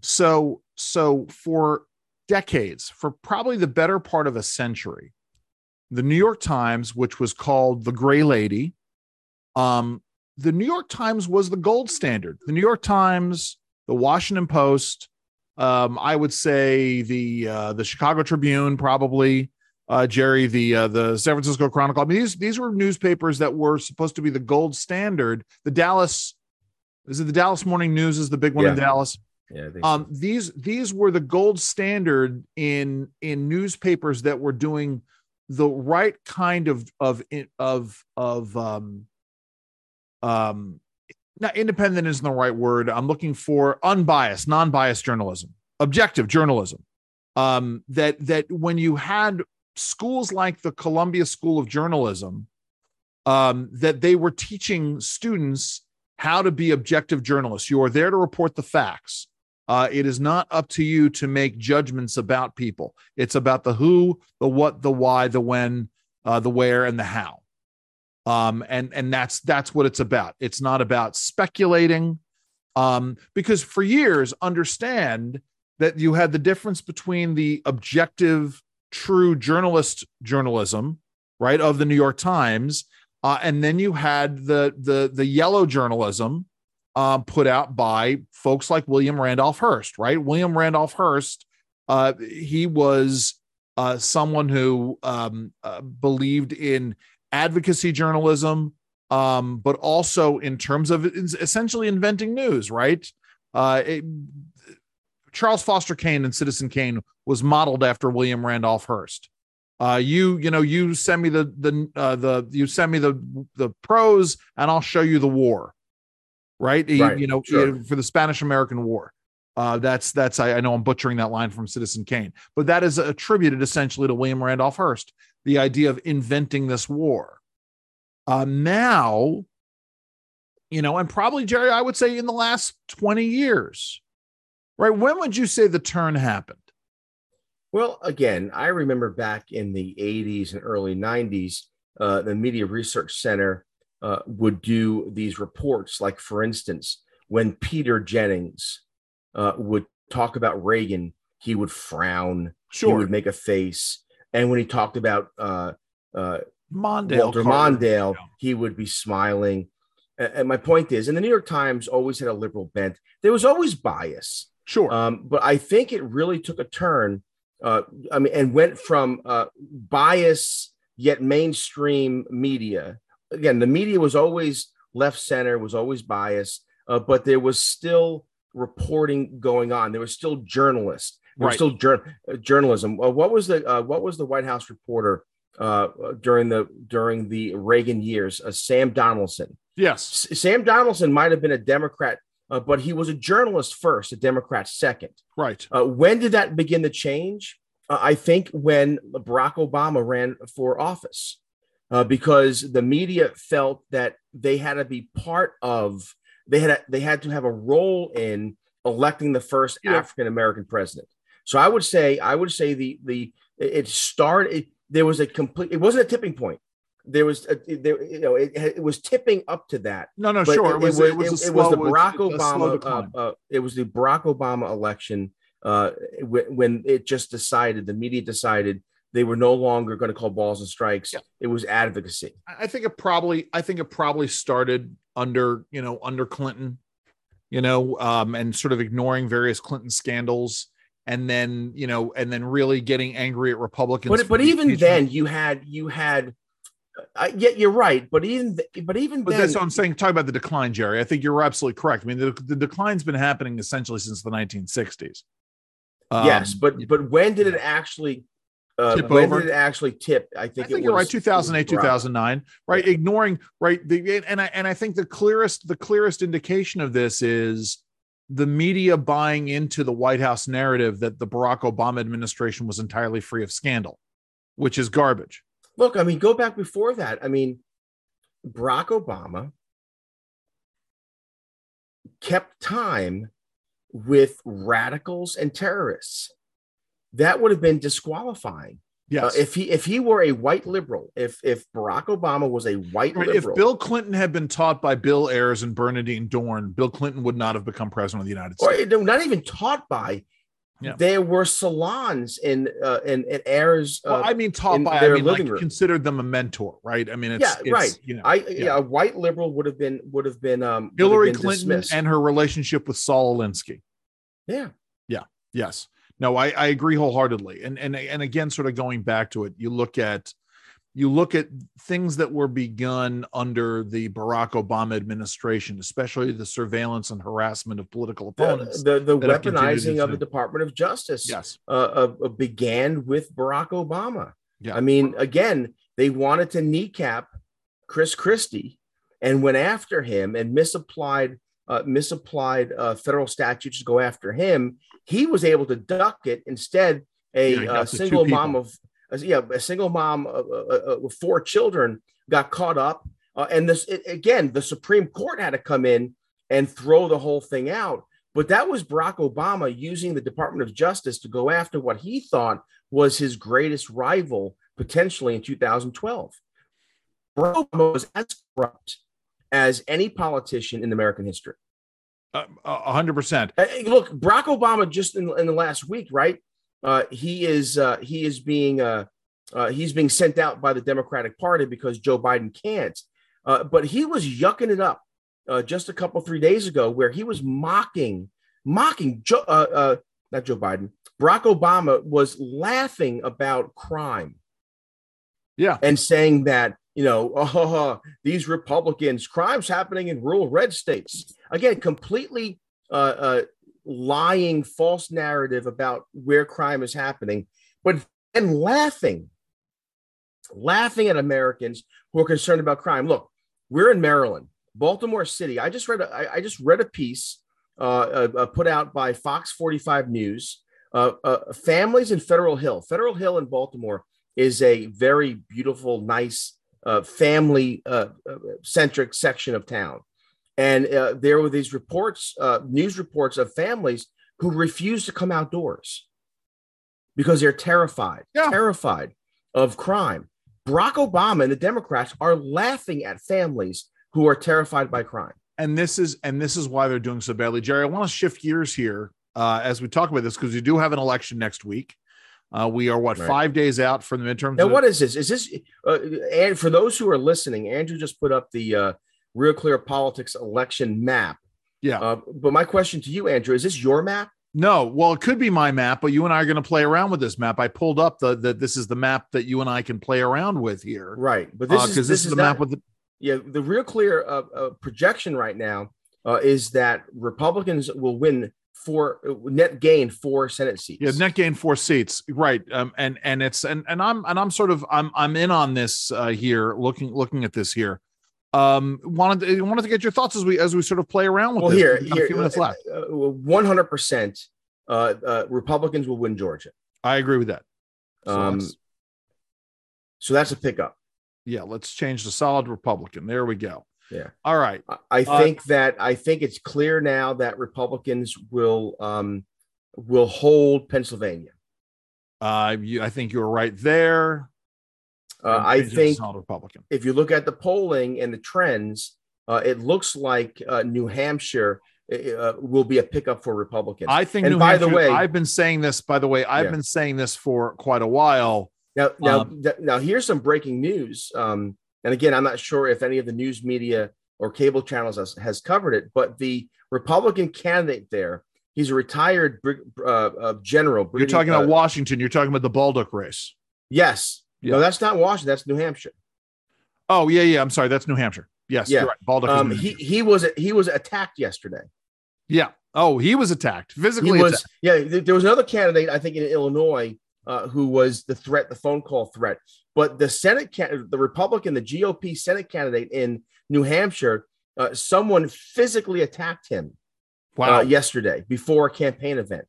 So so for decades, for probably the better part of a century, the New York Times, which was called the Gray Lady, um, the New York Times was the gold standard. The New York Times, the Washington Post, um, I would say the uh, the Chicago Tribune, probably uh, Jerry, the uh, the San Francisco Chronicle. I mean, these these were newspapers that were supposed to be the gold standard. The Dallas is it the Dallas Morning News is the big one yeah. in Dallas. Yeah, um, so. these these were the gold standard in in newspapers that were doing the right kind of of of of um um not independent isn't the right word. I'm looking for unbiased, non-biased journalism, objective journalism. Um, that that when you had schools like the Columbia School of Journalism, um, that they were teaching students how to be objective journalists. You are there to report the facts. Uh, it is not up to you to make judgments about people. It's about the who, the what, the why, the when, uh, the where, and the how um, and and that's that's what it's about. It's not about speculating, um, because for years, understand that you had the difference between the objective, true journalist journalism, right, of the New York Times, uh, and then you had the the the yellow journalism uh, put out by folks like William Randolph Hearst, right? William Randolph Hearst, uh, he was uh, someone who um, uh, believed in advocacy journalism, um, but also in terms of essentially inventing news, right? Uh, it, Charles Foster Kane and Citizen Kane was modeled after William Randolph Hearst. Uh, you you know you send me the the uh, the you send me the the prose and I'll show you the war, right? right you know sure. for the Spanish American War. Uh, that's that's I, I, know I'm butchering that line from Citizen Kane, but that is attributed essentially to William Randolph Hearst the idea of inventing this war. Uh, now, you know, and probably, Jerry, I would say in the last 20 years, right? When would you say the turn happened? Well, again, I remember back in the 80s and early 90s, uh, the Media Research Center uh, would do these reports. Like, for instance, when Peter Jennings uh, would talk about Reagan, he would frown, sure. he would make a face. And when he talked about uh, uh, Mondale, Walter Carter. Mondale, he would be smiling. And my point is, and the New York Times always had a liberal bent. There was always bias, sure, um, but I think it really took a turn. Uh, I mean, and went from uh, bias yet mainstream media. Again, the media was always left center, was always biased, uh, but there was still reporting going on. There was still journalists right. still jur- journalism. Uh, what was the uh, what was the White House reporter uh, during the during the Reagan years? Uh, Sam Donaldson. Yes, S- Sam Donaldson might have been a Democrat, uh, but he was a journalist first, a Democrat second. Right. Uh, when did that begin to change? I think when Barack Obama ran for office. because the media felt that they had to be part of they had they had to have a role in electing the first yeah. African American president. So I would say, I would say the the it started. It, there was a complete. It wasn't a tipping point. There was, a, there, you know, it, it was tipping up to that. No, no, sure. It, it, was, it, was, it, slow, was the Barack Obama. Uh, uh, it was the Barack Obama election uh, when it just decided. The media decided they were no longer going to call balls and strikes. Yeah. It was advocacy. I think it probably I think it probably started under you know under Clinton, you know, um, and sort of ignoring various Clinton scandals and then you know and then really getting angry at republicans but, but even then you had you had uh, yeah, you're right, but even but even but then, that's what I'm saying. Talk about the decline, Jerry. I think you're absolutely correct. I mean, the, the decline's been happening essentially since the 1960s. Um, yes, but but when did it actually? Uh, when over? did it actually tip? I think, I think you're right. 2008, 2009. Right, yeah. ignoring right. The, and I and I think the clearest the clearest indication of this is the media buying into the White House narrative that the Barack Obama administration was entirely free of scandal, which is garbage. Look, I mean, go back before that. I mean, Barack Obama kept time with radicals and terrorists. That would have been disqualifying. Yes. Uh, if he if he were a white liberal, if if Barack Obama was a white right. liberal, if Bill Clinton had been taught by Bill Ayers and Bernardine Dohrn, Bill Clinton would not have become president of the United States. Or not even taught by. Yeah. There were salons in uh, in, in Ayers. Uh, well, I mean, taught by. I mean, like room. considered them a mentor, right? I mean, it's, yeah, it's, right. You know, I yeah. yeah. a white liberal would have been would have been um Hillary been Clinton dismissed. and her relationship with Saul Alinsky. Yeah. Yeah. Yes no, I, I agree wholeheartedly. And and and again, sort of going back to it, you look at you look at things that were begun under the Barack Obama administration, especially the surveillance and harassment of political opponents. The the, the weaponizing of the Department of Justice, yes, uh, uh, began with Barack Obama. Yeah, I mean, again, they wanted to kneecap Chris Christie and went after him and misapplied uh, misapplied uh, federal statutes to go after him. He was able to duck it. Instead, a yeah, uh, single mom of uh, yeah, a single mom with four children got caught up. Uh, and this it, again, the Supreme Court had to come in and throw the whole thing out. But that was Barack Obama using the Department of Justice to go after what he thought was his greatest rival potentially in 2012. Barack Obama was as corrupt as any politician in American history. A hundred percent. Look, Barack Obama just in, in the last week, right? Uh, he is uh, he is being uh, uh, he's being sent out by the Democratic Party because Joe Biden can't. Uh, but he was yucking it up uh, just a couple three days ago, where he was mocking mocking Joe, uh, uh, not Joe Biden, Barack Obama was laughing about crime. Yeah, and saying that you know, oh, (laughs) these Republicans, crimes happening in rural red states. Again, completely uh, uh, lying, false narrative about where crime is happening, but then laughing, laughing at Americans who are concerned about crime. Look, we're in Maryland, Baltimore City. I just read a, I, I just read a piece uh, uh, uh put out by Fox 45 News. Uh, families in Federal Hill, Federal Hill in Baltimore is a very beautiful, nice uh, family uh, uh, centric section of town. And uh, there were these reports, uh, news reports of families who refuse to come outdoors because they're terrified, yeah. terrified of crime. Barack Obama and the Democrats are laughing at families who are terrified by crime. And this is and this is why they're doing so badly. Jerry, I want to shift gears here uh, as we talk about this because you do have an election next week. Uh, we are what right. five days out from the midterms. Now, what is this? Is this uh, and for those who are listening, Andrew just put up the uh, Real Clear Politics election map. Yeah. Uh, but my question to you, Andrew, is this your map? No, well, it could be my map, but you and I are going to play around with this map. I pulled up the that this is the map that you and I can play around with here. Right, but this uh, is this, this, is the not, map with the yeah the real clear uh, uh, projection right now uh, is that Republicans will win four net gain four Senate seats. Yeah, net gain four seats. Right. Um, and and it's and and I'm and I'm sort of I'm I'm in on this uh, here, looking looking at this here. Um, wanted to, wanted to get your thoughts as we as we sort of play around with well, this. Here, here, a few minutes left. Uh, one hundred percent. Uh, uh, Republicans will win Georgia. I agree with that. So um, that's, so that's a pickup. Yeah, let's change the solid Republican. There we go. Yeah. All right. I uh, think uh, that I think it's clear now that Republicans will um, will hold Pennsylvania. Uh, you, I think you're right there. Uh, I think Republican. If you look at the polling and the trends, uh, it looks like uh, New Hampshire uh, will be a pickup for Republicans. I think. And New by Hampshire, the way, I've been saying this. By the way, I've yeah. been saying this for quite a while. Now, now, um, th- now, here's some breaking news. Um, and again, I'm not sure if any of the news media or cable channels has, has covered it, but the Republican candidate there, he's a retired uh, uh, general. You're talking about uh, Washington. You're talking about the Bolduc race. Yes. Yeah. No, that's not Washington. That's New Hampshire. Oh yeah, yeah. I'm sorry. That's New Hampshire. Yes, yeah. Right. Bolduc. Um, he he was he was attacked yesterday. Yeah. Oh, he was attacked physically. He was. Attacked. Yeah. There was another candidate, I think, in Illinois, uh, who was the threat, the phone call threat. But the Senate, can- the Republican, the GOP Senate candidate in New Hampshire, uh, someone physically attacked him. Uh, wow. Uh, yesterday before a campaign event.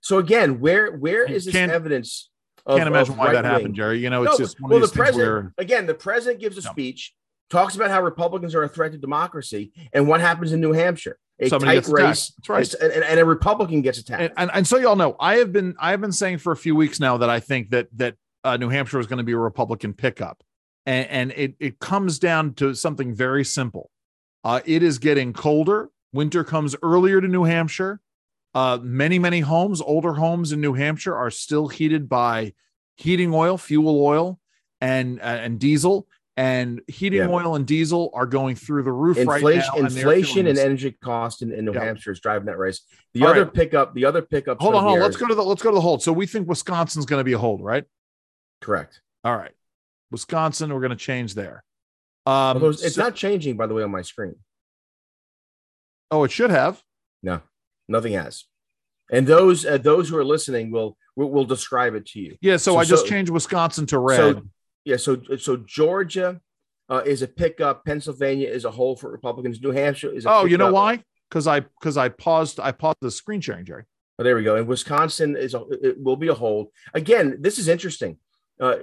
So again, where where is this evidence? Of, can't imagine why that happened, Jerry. You know, it's no, just well, the president where... again. The president gives a no. speech, talks about how Republicans are a threat to democracy, and what happens in New Hampshire a Somebody tight race. That's right. And, and, a Republican gets attacked. And, and, and, so y'all know, I have been I have been saying for a few weeks now that I think that that uh, New Hampshire is going to be a Republican pickup, and, and it it comes down to something very simple. Uh, it is getting colder. Winter comes earlier to New Hampshire. Uh, many many homes, older homes in New Hampshire, are still heated by heating oil, fuel oil, and uh, and diesel and heating yeah. oil and diesel are going through the roof inflation, right now. Inflation and, and energy cost in, in New yeah. Hampshire is driving that race. The All other right. pickup, the other pickup. Hold on, hold on. Let's go to the let's go to the hold. So we think Wisconsin's going to be a hold, right? Correct. All right, Wisconsin. We're going to change there. Um, Although it's so, not changing, by the way, on my screen. Oh, it should have. No, nothing has. And those uh, those who are listening will will, will describe it to you. Yeah. So, so I just so, changed Wisconsin to red. So yeah, so so Georgia uh, is a pickup. Pennsylvania is a hold for Republicans. New Hampshire is. oh, you know why? Because I because I paused I paused the screen sharing, Jerry. Oh, there we go. And Wisconsin is a, it will be a hold again. This is interesting. Uh,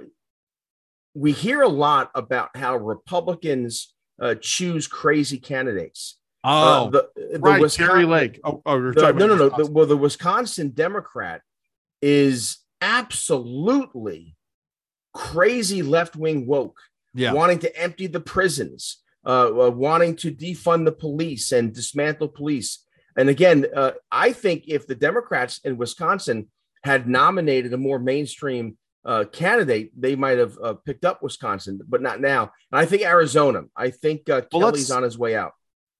we hear a lot about how Republicans uh, choose crazy candidates. Uh, oh, the, the right, Wisconsin, Lake. Oh, oh the, no, no, no. The, well, the Wisconsin Democrat is absolutely crazy left wing woke, yeah. wanting to empty the prisons, uh, uh, wanting to defund the police and dismantle police. And again, uh, I think if the Democrats in Wisconsin had nominated a more mainstream uh, candidate, they might have uh, picked up Wisconsin, but not now. And I think Arizona. I think uh, well, Kelly's on his way out.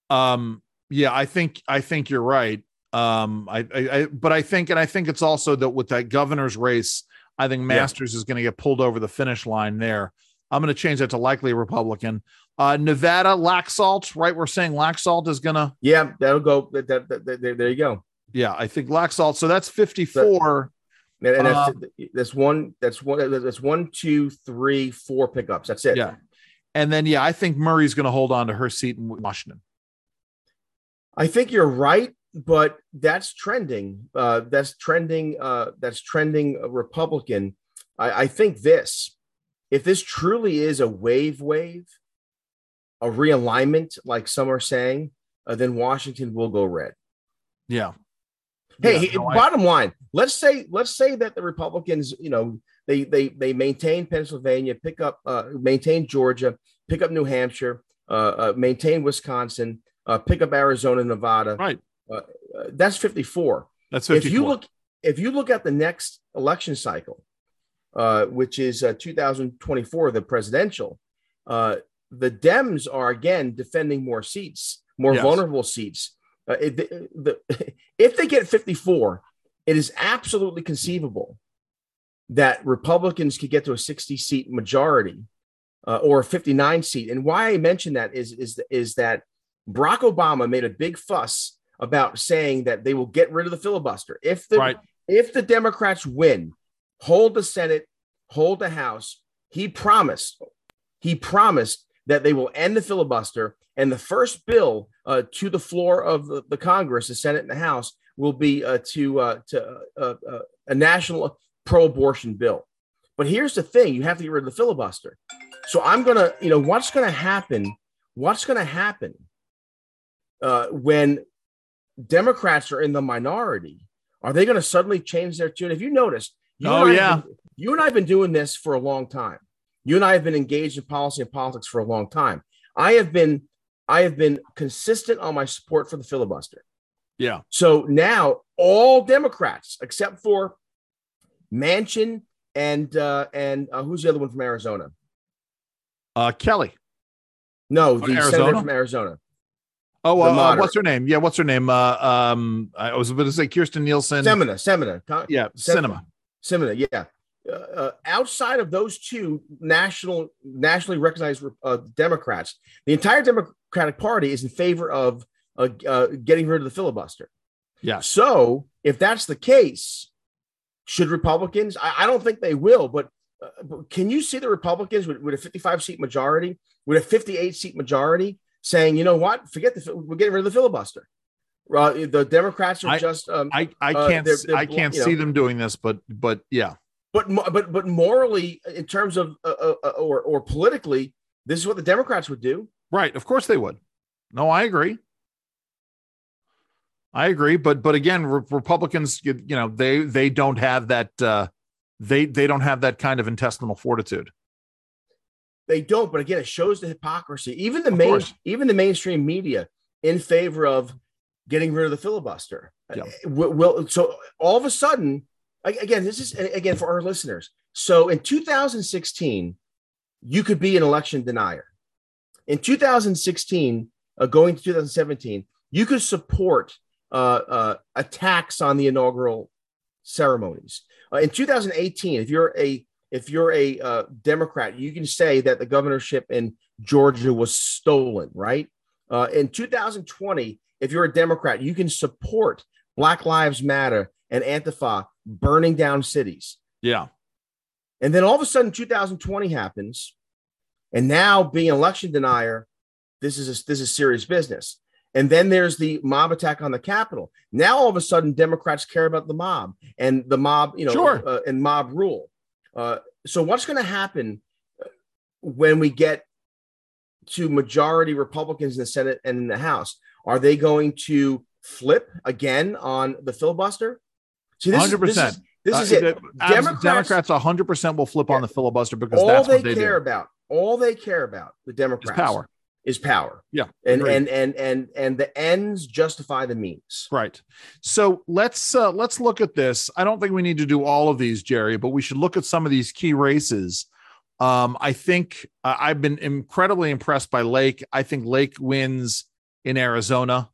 Um, yeah, I think I think you're right. Um, I, I, I, but I think, and I think it's also that with that governor's race, I think Masters yeah. is going to get pulled over the finish line there. I'm going to change that to likely Republican. Uh, Nevada, Laxalt, right? We're saying Laxalt is going to. Yeah, that'll go. That, that, that, there you go. Yeah, I think Laxalt. So that's 54. That, and that's, uh, that's one. That's one. That's one, two, three, four pickups. That's it. Yeah, and then yeah, I think Murray's going to hold on to her seat in Washington. I think you're right but that's trending. Uh, that's trending. Uh, that's trending Republican. I, I think this, if this truly is a wave wave, a realignment, like some are saying, uh, then Washington will go red. Yeah. Hey, yeah, no, bottom I... line, let's say let's say that the Republicans, you know, they they they maintain Pennsylvania, pick up, uh, maintain Georgia, pick up New Hampshire, uh, uh maintain Wisconsin, uh, pick up Arizona, Nevada, right? Uh, that's 54. That's 54. If you look, if you look at the next election cycle, uh, which is uh, 2024, the presidential, uh, the Dems are again defending more seats, more yes. vulnerable seats. Uh, the, the, (laughs) if they get 54, it is absolutely conceivable that Republicans could get to a 60 seat majority uh, or a 59 seat. And why I mention that is, is, is that Barack Obama made a big fuss about saying that they will get rid of the filibuster. If the right. if the Democrats win, hold the Senate, hold the House, he promised, he promised that they will end the filibuster and the first bill uh, to the floor of the, the, Congress, the Senate and the House, will be uh, to uh, to uh, uh, a national pro-abortion bill. But here's the thing: you have to get rid of the filibuster. So I'm gonna, you know, what's gonna happen? What's gonna happen uh, when Democrats are in the minority, are they going to suddenly change their tune? If you noticed, you oh yeah, been, you and I have been doing this for a long time. You and I have been engaged in policy and politics for a long time. I have been, I have been consistent on my support for the filibuster. Yeah. So now all Democrats, except for Manchin and uh, and uh, who's the other one from Arizona? Uh, Kelly. No, the Arizona? senator from Arizona. Oh, uh, uh, what's her name? Yeah, what's her name? Uh, um, I was about to say Kirsten Nielsen. Sinema, Sinema. Yeah, Cinema. Sinema, yeah. Uh, uh, outside of those two national, nationally recognized uh, Democrats, the entire Democratic Party is in favor of getting rid of the filibuster. Yeah. So if that's the case, should Republicans? I, I don't think they will, but, uh, but, can you see the Republicans with, with a 55 seat majority, with a 58 seat majority, saying, you know what, forget the we're getting rid of the filibuster. Uh, the Democrats are I, just. Um, I I uh, can't uh, they're, they're, I can't see know. them doing this, but but yeah. But but but morally, in terms of uh, uh, uh, or or politically, this is what the Democrats would do. Right. Of course they would. No, I agree. I agree, but but again, re- Republicans, you, you, know, they they don't have that uh, they they don't have that kind of intestinal fortitude. They don't, but again, it shows the hypocrisy. Even the of main, course. even the mainstream media in favor of getting rid of the filibuster. Yeah. Uh, will, will so all of a sudden, again, this is again for our listeners. So in 2016, you could be an election denier. In 2016, uh, going to 2017, you could support uh, uh, attacks on the inaugural ceremonies. Uh, in 2018, if you're a if you're a uh, Democrat, you can say that the governorship in Georgia was stolen, right? Uh, in 2020, if you're a Democrat, you can support Black Lives Matter and Antifa burning down cities. Yeah. And then all of a sudden, 2020 happens, and now being an election denier, this is a, this is serious business. And then there's the mob attack on the Capitol. Now all of a sudden, Democrats care about the mob and the mob, you know, sure. uh, and mob rule. Uh, so what's going to happen uh, when we get to majority Republicans in the Senate and in the House? Are they going to flip again on the filibuster? See, this 100%. Is, this is, this is uh, it. Democrats, Democrats 100% will flip on the filibuster because all that's they, they care do. about. All they care about, the Democrats, is power is power. Yeah. And and and and and the ends justify the means. Right. So let's uh let's look at this. I don't think we need to do all of these, Jerry, but we should look at some of these key races. Um, I think uh, I've been incredibly impressed by Lake. I think Lake wins in Arizona.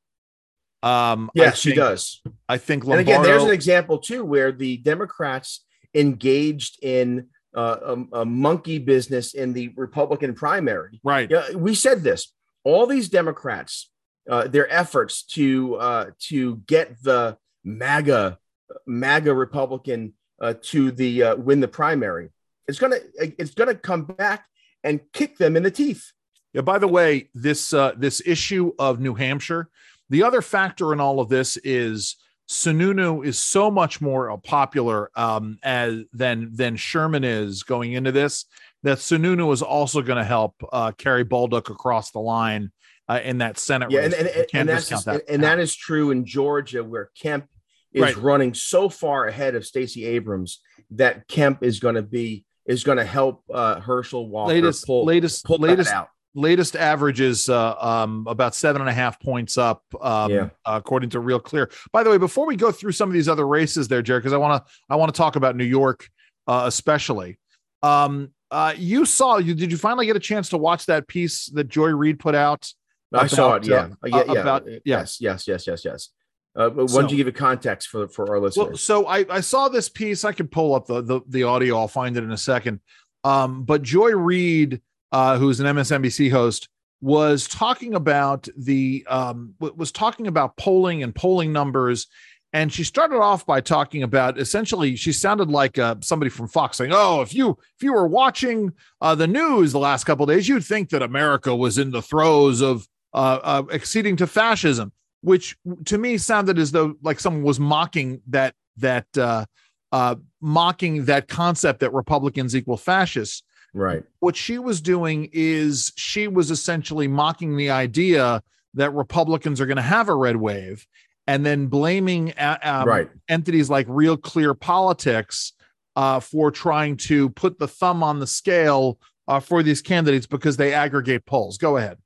Um, yes, think, she does. I think Lombardo, and again, there's an example too where the Democrats engaged in uh, a, a, monkey business in the Republican primary. Right. Yeah, we said this. All these Democrats, uh, their efforts to uh, to get the MAGA MAGA Republican uh, to the uh, win the primary, it's gonna it's gonna come back and kick them in the teeth. Yeah. By the way, this uh, this issue of New Hampshire, the other factor in all of this is Sununu is so much more popular um, as than than Sherman is going into this. That Sununu is also going to help uh, carry Bolduc across the line uh, in that Senate yeah, race. And, and, and that's just, that. and that is true in Georgia, where Kemp is right. running so far ahead of Stacey Abrams that Kemp is going to be is going to help uh, Herschel Walker latest pull, latest pull latest out latest average is uh, um, about seven and a half points up, um, yeah. according to Real Clear. By the way, before we go through some of these other races, there, Jared, because I want to I want to talk about New York, uh, especially. Um, uh, you saw you did you finally get a chance to watch that piece that Joy Reid put out? About, I saw it. Yeah, uh, yeah, yeah. About, yes, yes, yes, yes, yes. Uh, but so, you give a context for for our listeners? Well, so I, I saw this piece. I can pull up the, the the audio. I'll find it in a second. Um, but Joy Reid uh, who's an MSNBC host, was talking about the um, was talking about polling and polling numbers, and she started off by talking about essentially she sounded like uh, somebody from Fox saying, "Oh, if you if you were watching uh, the news the last couple days, you'd think that America was in the throes of uh, uh, acceding to fascism," which to me sounded as though like someone was mocking that that uh, uh, mocking that concept that Republicans equal fascists. Right. What she was doing is she was essentially mocking the idea that Republicans are going to have a red wave and then blaming uh, um, right. entities like Real Clear Politics uh, for trying to put the thumb on the scale uh, for these candidates because they aggregate polls. Go ahead.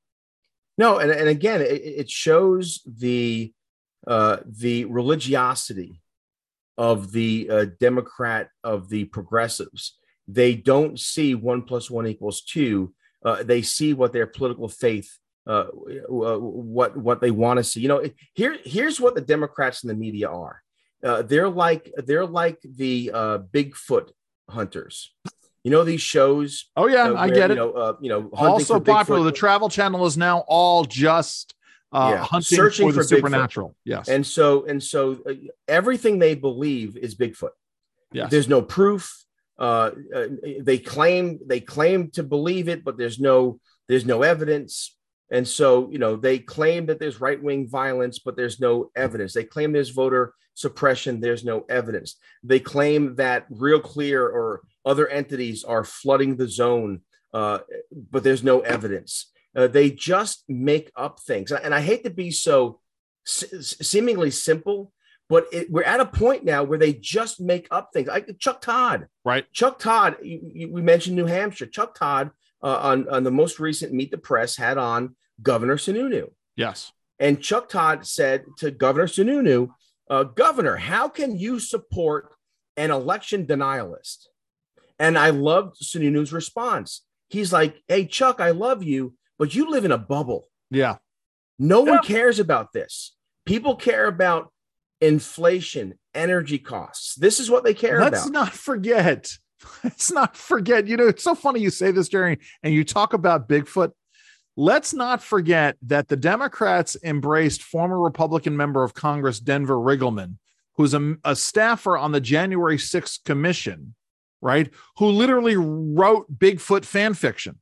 No, and, and again, it, it shows the uh, the religiosity of the uh, Democrat of the progressives. They don't see one plus one equals two. Uh, they see what their political faith, uh, uh what what they want to see. You know, here here's what the Democrats and the media are. Uh, they're like they're like the uh, Bigfoot hunters. You know these shows. Oh yeah, where, I get it. You know, you know also popular. The Travel Channel is now all just uh, yeah. hunting searching for the for supernatural. Bigfoot. Yes, and so and so uh, everything they believe is Bigfoot. Yes, there's no proof. Uh, they claim they claim to believe it, but there's no there's no evidence. And so, you know, they claim that there's right wing violence, but there's no evidence. They claim there's voter suppression, there's no evidence. They claim that Real Clear or other entities are flooding the zone, uh, but there's no evidence. Uh, they just make up things. And I hate to be so seemingly simple, but it, we're at a point now where they just make up things. Like Chuck Todd, right? Chuck Todd. You, you, we mentioned New Hampshire. Chuck Todd uh, on on the most recent Meet the Press had on Governor Sununu. Yes, and Chuck Todd said to Governor Sununu, uh, "Governor, how can you support an election denialist?" And I loved Sununu's response. He's like, "Hey Chuck, I love you, but you live in a bubble. Yeah. No yeah. one cares about this. People care about inflation, energy costs. This is what they care Let's about. Let's not forget. (laughs) Let's not forget. You know, it's so funny you say this, Jerry, and you talk about Bigfoot. Let's not forget that the Democrats embraced former Republican member of Congress, Denver Riggleman, who's a, a staffer on the January 6th commission, right? Who literally wrote Bigfoot fan fiction.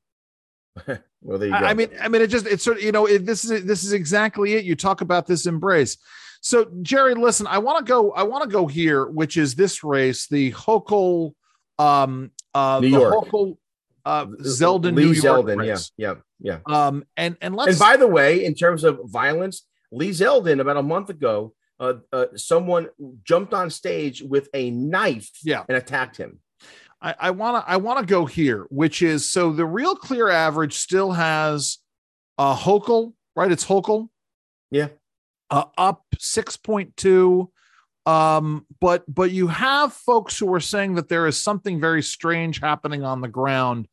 (laughs) Well, there you go. I mean, I mean, it just it's sort of you know it, this is this is exactly it. You talk about this embrace. So Jerry, listen, I want to go. I want to go here, which is this race, the Hochul, um, uh, New York. Hochul, uh, Zeldin, Lee New York Zeldin, race. yeah, yeah, yeah. Um, and and let's. And by the way, in terms of violence, Lee Zeldin about a month ago, uh, uh, someone jumped on stage with a knife, yeah. and attacked him. I want to I want to go here, which is so the real clear average still has a uh, Hochul, right? It's Hochul. Yeah. Uh, up 6.2 um but but you have folks who are saying that there is something very strange happening on the ground.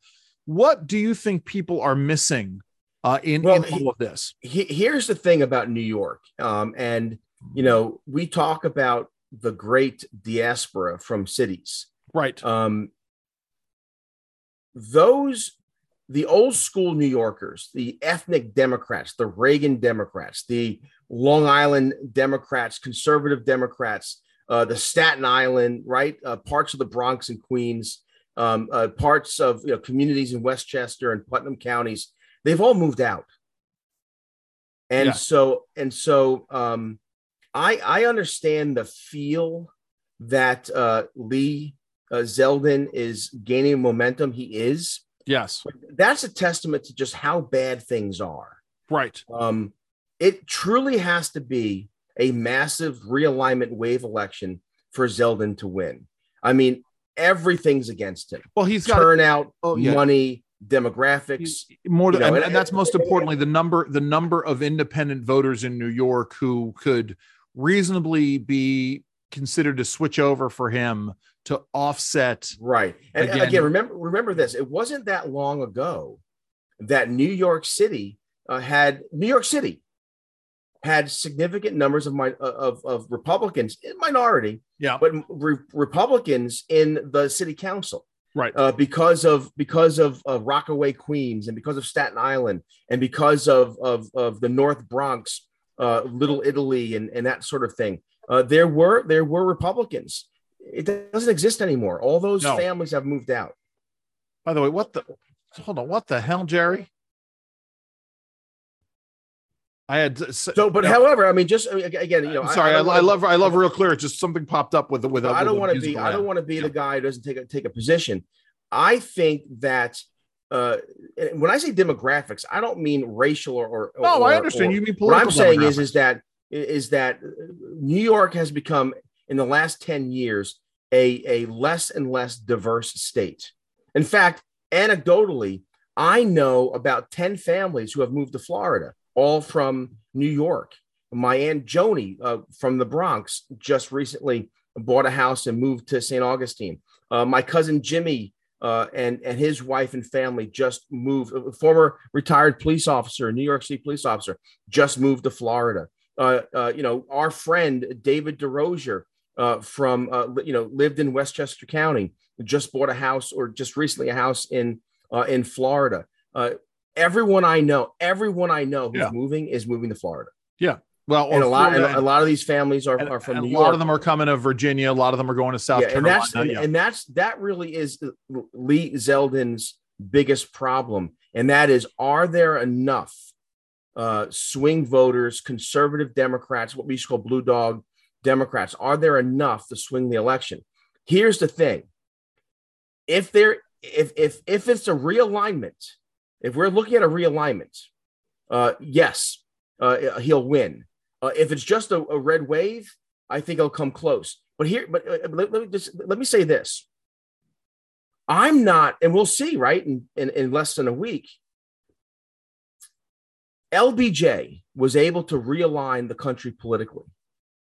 What do you think people are missing uh in, well, in all of this? he, here's the thing about new york um and you know we talk about the great diaspora from cities. Right. Um those the old school New Yorkers, the ethnic Democrats, the Reagan Democrats, the Long Island Democrats, conservative Democrats, uh, the Staten Island, right, uh, parts of the Bronx and Queens, um, uh, parts of you know, communities in Westchester and Putnam counties, they've all moved out. And yeah. so, and so, um, I I understand the feel that uh, Lee uh, Zeldin is gaining momentum. He is. Yes. That's a testament to just how bad things are. Right. Um, it truly has to be a massive realignment wave election for Zeldin to win. I mean, everything's against him. Well, he's got turnout, oh, yeah. money, demographics. More, you know, and, and, that's most importantly the number the number of independent voters in New York who could reasonably be considered to switch over for him to offset. Right. And again, again remember remember this. It wasn't that long ago that New York City uh, had New York City had significant numbers of my of, of Republicans in minority, yeah, but re- Republicans in the city council, right? Uh, because of because of, of Rockaway Queens and because of Staten Island and because of of, of the North Bronx, uh, Little Italy and, and that sort of thing. Uh, there were there were Republicans it doesn't exist anymore. All those no. families have moved out. By the way, what the hold on, what the hell, Jerry? I had so, but however, I mean, just again, you know, I'm sorry, I, I, I, love, I love real clear. Just something popped up with with. I don't want to be, I don't want to be yeah. the guy who doesn't take a take a position. I think that uh, when I say demographics, I don't mean racial or. or no, or, I understand. Or, you mean political. What I'm saying is, is that is that New York has become in the last 10 years a, a less and less diverse state. In fact, anecdotally, I know about 10 families who have moved to Florida, all from New York. My Aunt Joni uh, from the Bronx just recently bought a house and moved to St. Augustine. Uh, my cousin Jimmy uh, and and his wife and family just moved. A former retired police officer, New York City police officer, just moved to Florida. Uh, uh, you know, our friend David DeRozier uh, from uh, you know lived in Westchester County, just bought a house or just recently a house in uh, in Florida. everyone I know, everyone I know who's yeah. moving is moving to Florida. Yeah, well, and a lot, and a lot of these families are, and, are from New York. A lot of them are coming to Virginia. A lot of them are going to South yeah, Carolina. And that's, yeah. and that's that really is Lee Zeldin's biggest problem, and that is: are there enough uh, swing voters, conservative Democrats, what we used to call blue dog Democrats? Are there enough to swing the election? Here's the thing: if there, if if if it's a realignment, if we're looking at a realignment, uh, yes, uh, he'll win. Uh, if it's just a, a, red wave, I think he'll come close. But here, but uh, let, let, me just let me say this: I'm not, and we'll see, right? In, in, in less than a week, LBJ was able to realign the country politically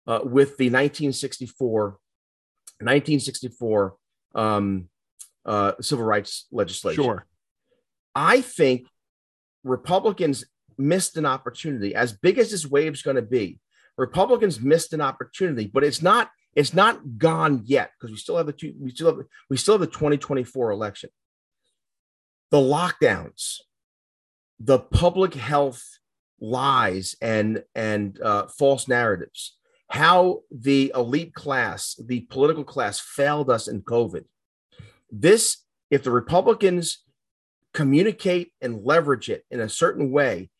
uh, with the 1964 1964 um, uh, civil rights legislation. Sure. I think Republicans missed an opportunity. As big as this wave's going to be, Republicans missed an opportunity, but it's not it's not gone yet because we still have the two, we still have we still have the 2024 election. The lockdowns, the public health lies and and uh, false narratives, how the elite class, the political class, failed us in COVID. This, if the Republicans communicate and leverage it in a certain way,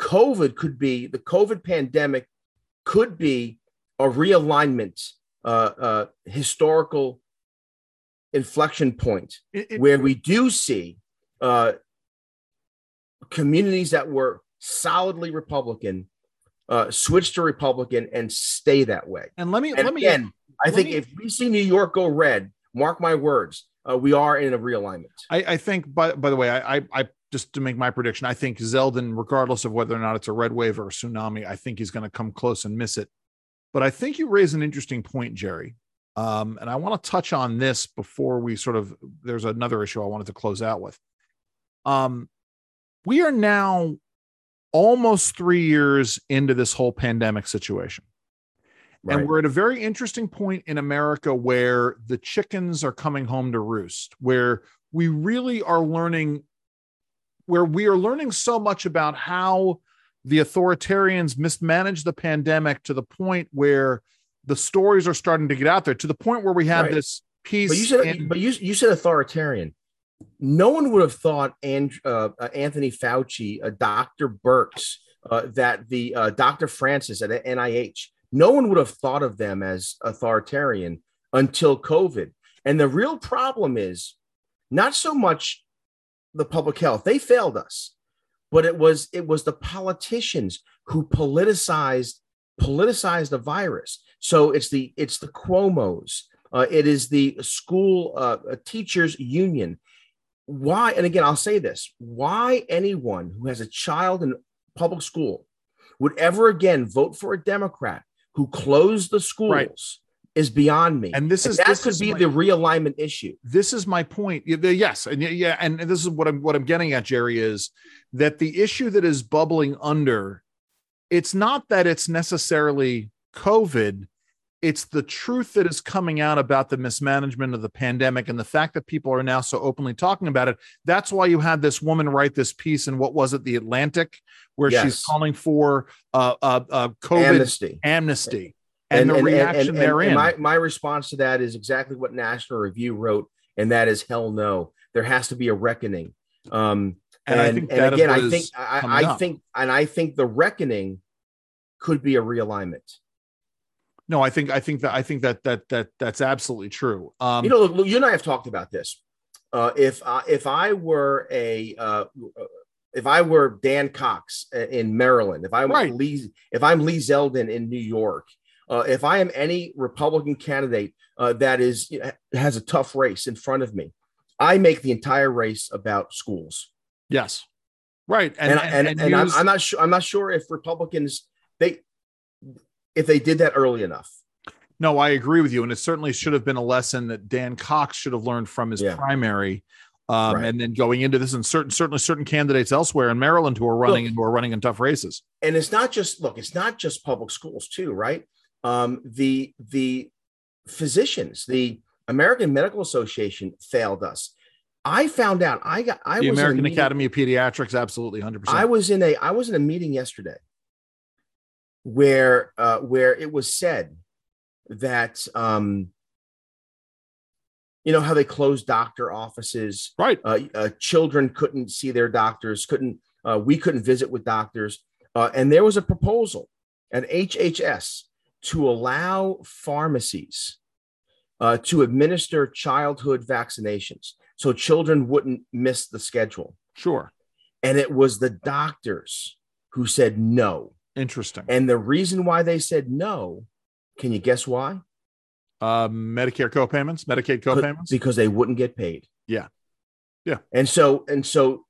COVID could be the COVID pandemic could be a realignment, uh, uh, historical inflection point it, it, where we do see uh, communities that were solidly Republican uh, switch to Republican and stay that way. And let me and let me again, I think me, if we see New York go red, mark my words, uh, we are in a realignment. I, I think. By by the way, I I just to make my prediction, I think Zeldin, regardless of whether or not it's a red wave or a tsunami, I think he's going to come close and miss it. But I think you raise an interesting point, Jerry. Um, and I want to touch on this before we sort of, there's another issue I wanted to close out with. Um, we are now almost three years into this whole pandemic situation. Right. And we're at a very interesting point in America where the chickens are coming home to roost, where we really are learning where we are learning so much about how the authoritarians mismanaged the pandemic to the point where the stories are starting to get out there to the point where we have right. this piece. But you said, in, but you, you said authoritarian. No one would have thought and, uh, uh, Anthony Fauci, uh, Dr. Birx, uh, that the uh, Dr. Francis at NIH, no one would have thought of them as authoritarian until COVID. And the real problem is not so much the public health. They failed us. But it was it was the politicians who politicized politicized the virus. So it's the it's the Cuomo's. Uh, it is the school teachers union. Why? And again, I'll say this: Why anyone who has a child in public school would ever again vote for a Democrat who closed the schools right is beyond me. And this is and that this could be my, the realignment issue. This is my point. Yes, and yeah, and this is what I'm what I'm getting at, Jerry, is that the issue that is bubbling under, it's not that it's necessarily COVID. It's the truth that is coming out about the mismanagement of the pandemic and the fact that people are now so openly talking about it. That's why you had this woman write this piece in what was it, the Atlantic, where yes. she's calling for uh, uh, uh, COVID amnesty. amnesty and, and the and, reaction and, therein. my, my response to that is exactly what National Review wrote, and that is hell no. There has to be a reckoning. Um, and, I think again, I think I, I think and I think the reckoning could be a realignment. No, I think I think that I think that that that that's absolutely true. Um, you know, look, you and I have talked about this. Uh, if uh, if I were a uh, if I were Dan Cox in Maryland, if I'm right. Lee, if I'm Lee Zeldin in New York, uh, if I am any Republican candidate uh, that is you know, has a tough race in front of me, I make the entire race about schools. Yes, right. And and, and, and, and I'm, I'm, not sure. I'm not sure if Republicans they if they did that early enough. No, I agree with you, and it certainly should have been a lesson that Dan Cox should have learned from his yeah. primary. Um, right. and then going into this and certain certainly certain candidates elsewhere in Maryland who are running look, and who are running in tough races. And it's not just look, it's not just public schools too, right? Um, the the physicians, the American Medical Association failed us. I found out I got I the was American Academy of Pediatrics, absolutely 100%. I was in a I was in a meeting yesterday where uh, where it was said that um, you know how they closed doctor offices, right? Uh, uh, children couldn't see their doctors, couldn't uh, we couldn't visit with doctors, uh, and there was a proposal at HHS to allow pharmacies uh, to administer childhood vaccinations so children wouldn't miss the schedule. Sure. And it was the doctors who said no. Interesting. And the reason why they said no, can you guess why? Uh, Medicare co-payments, Medicaid co-payments, because they wouldn't get paid. Yeah, yeah. And so and so,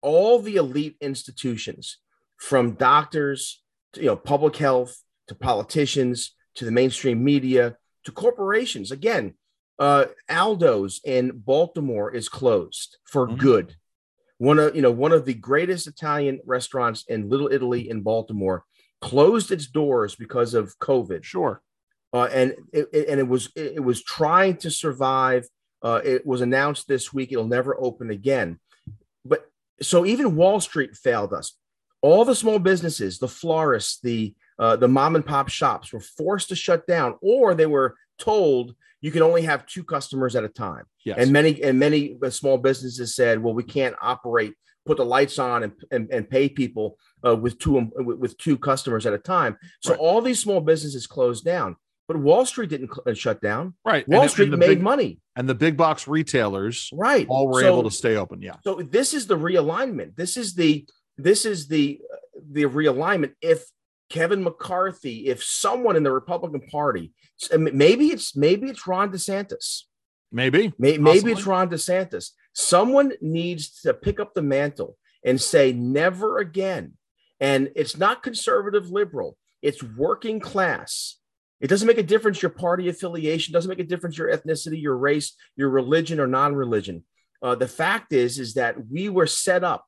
all the elite institutions, from doctors to you know public health to politicians to the mainstream media to corporations. Again, uh, Aldo's in Baltimore is closed for mm-hmm. good one of you know one of the greatest Italian restaurants in Little Italy in Baltimore closed its doors because of COVID. Sure. Uh, and it, it, and it was it, it was trying to survive. Uh, it was announced this week it'll never open again. But so even Wall Street failed us. All the small businesses, the florists, the uh, the mom and pop shops were forced to shut down, or they were told you can only have two customers at a time. Yes. And many and many small businesses said, well, we can't operate, put the lights on and, and, and pay people uh, with two um, with two customers at a time. So right. all these small businesses closed down. But Wall Street didn't cl- uh, shut down. Right. Wall and Street made big, money. And the big box retailers, right, all were so, able to stay open. Yeah. So this is the realignment. This is the this is the uh, the realignment. If Kevin McCarthy, if someone in the Republican Party, maybe it's maybe it's Ron DeSantis, maybe maybe, maybe it's Ron DeSantis. Someone needs to pick up the mantle and say never again. And it's not conservative liberal; it's working class. It doesn't make a difference your party affiliation, doesn't make a difference your ethnicity, your race, your religion, or non-religion. Uh, the fact is, is that we were set up,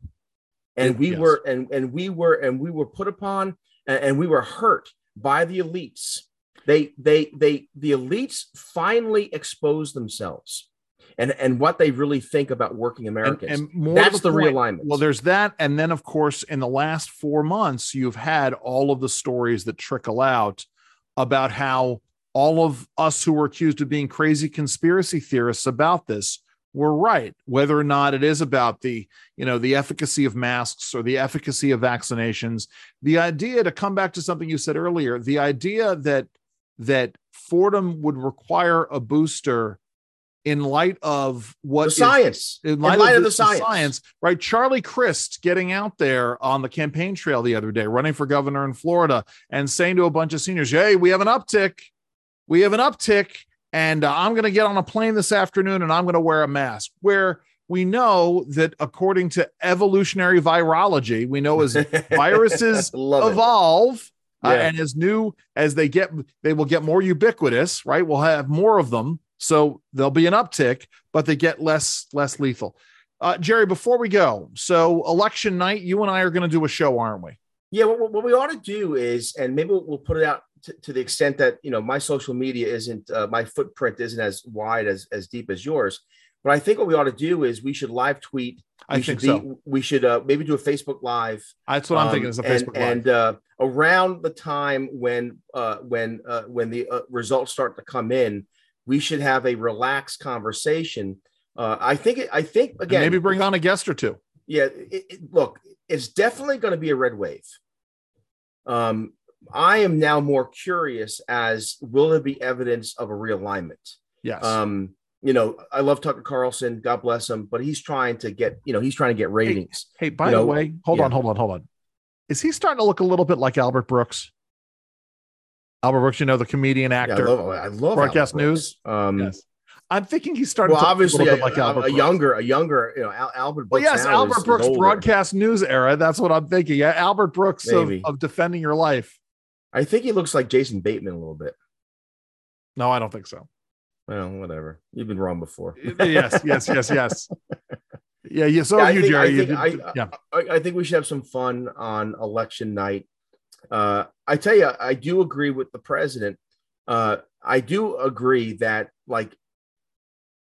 and we yes. were and and we were and we were put upon and, and we were hurt by the elites. They, they, they, the elites finally expose themselves and and what they really think about working Americans. And, and That's the, the realignment. Well, there's that, and then of course, in the last four months, you've had all of the stories that trickle out about how all of us who were accused of being crazy conspiracy theorists about this were right whether or not it is about the you know the efficacy of masks or the efficacy of vaccinations the idea to come back to something you said earlier the idea that that fordham would require a booster in light of what the science. in light, in light of, of, the, the science. science right? Charlie crist getting out there on the campaign trail the other day running for governor in florida and saying to a bunch of seniors hey we have an uptick. We have an uptick. And uh, I'm going to get on a plane this afternoon and I'm going to wear a mask. Where we know that according to evolutionary virology, we know as (laughs) viruses evolve yeah. uh, and as new as they get, they will get more ubiquitous, right? We'll have more of them. So there'll be an uptick, but they get less, less lethal. Uh, Jerry, before we go, so election night, you and I are going to do a show, aren't we? Yeah, what, what we ought to do is, and maybe we'll, we'll put it out to, to, the extent that you know my social media isn't, uh, my footprint isn't as wide as as deep as yours. But I think what we ought to do is we should live tweet. We I think be, so. We should uh, maybe do a Facebook live. That's what I'm thinking. Is a Facebook and, live. And uh, around the time when uh, when uh, when the uh, results start to come in, we should have a relaxed conversation. Uh, I think. I think again. And maybe bring on a guest or two. Yeah. It, it, look, it's definitely going to be a red wave. Um, I am now more curious as will there be evidence of a realignment? Yes. Um, you know, I love Tucker Carlson, God bless him, but he's trying to get, you know, he's trying to get ratings. Hey, hey by you the know, way, hold yeah. on, hold on, hold on. Is he starting to look a little bit like Albert Brooks? Albert Brooks, you know, the comedian actor. Yeah, I love, I love broadcast news. Um, yes. I'm thinking he's starting well, to obviously a, like Albert a, a younger, a younger, you know, Al- Albert Brooks. Well, yes, Albert is, Brooks is broadcast news era. That's what I'm thinking. Yeah, Albert Brooks of, of, defending your life. I think he looks like Jason Bateman a little bit. No, I don't think so. Well, whatever. You've been wrong before. yes, yes, yes, yes. (laughs) Yeah, yeah. So yeah, you, think, Jerry. I think, I, yeah. I, I, think we should have some fun on election night. Uh, I tell you, I do agree with the president. Uh, I do agree that like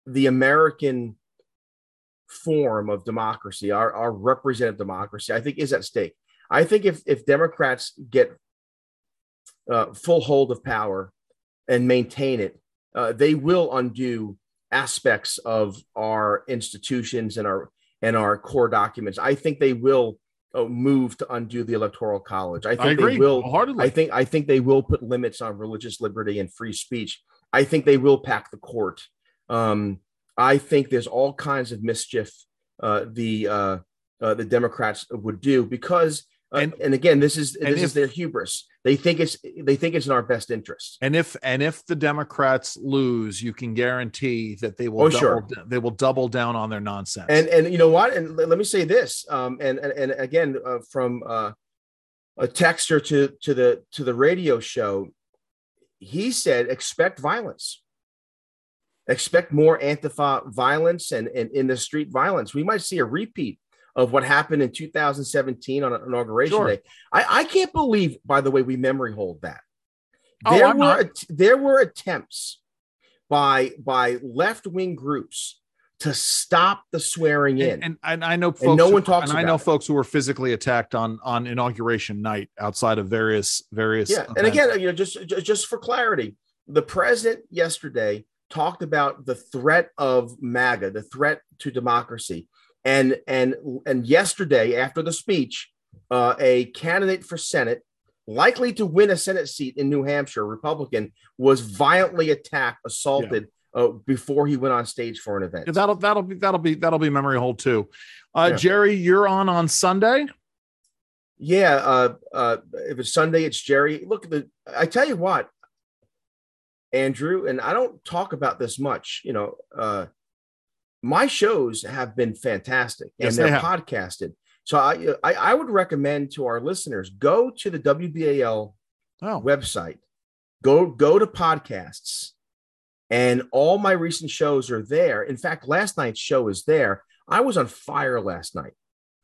the American form of democracy, our, our representative democracy, I think is at stake. I think if if Democrats get uh, full hold of power and maintain it, uh, they will undo aspects of our institutions and our and our core documents. I think they will uh, move to undo the electoral college. I think I they will. I think I think they will put limits on religious liberty and free speech. I think they will pack the court. Um, I think there's all kinds of mischief uh, the uh, uh, the Democrats would do because uh, and, and again, this is this if, is their hubris. They think it's they think it's in our best interest. And if and if the Democrats lose, you can guarantee that they will oh, double, sure. they will double down on their nonsense. And and you know what? And let me say this. Um, and and, and again, uh, from uh, a texter to to the to the radio show, he said, expect violence. Expect more Antifa violence and, and in the street violence. We might see a repeat of what happened in 2017 on inauguration sure. day. I, I can't believe, by the way, we memory hold that. Oh, there were there were attempts by by left wing groups to stop the swearing in. And, and, and I know folks and no one talks. and I know it. folks who were physically attacked on on inauguration night outside of various various. Yeah, events. and again, you know, just just for clarity, the president yesterday talked about the threat of MAGA, the threat to democracy. And and and yesterday, after the speech, uh, a candidate for Senate, likely to win a Senate seat in New Hampshire, Republican, was violently attacked, assaulted. Yeah. Uh, before he went on stage for an event, yeah, that'll that'll be that'll be that'll be memory hold too. Uh, yeah. Jerry, you're on on Sunday. Yeah, uh, uh, if it's Sunday, it's Jerry. Look, the I tell you what, Andrew, and I don't talk about this much. You know, uh, my shows have been fantastic yes, and they're they podcasted. So I, I, I would recommend to our listeners go to the WBAL oh. website, go go to podcasts, and all my recent shows are there. In fact, last night's show is there. I was on fire last night.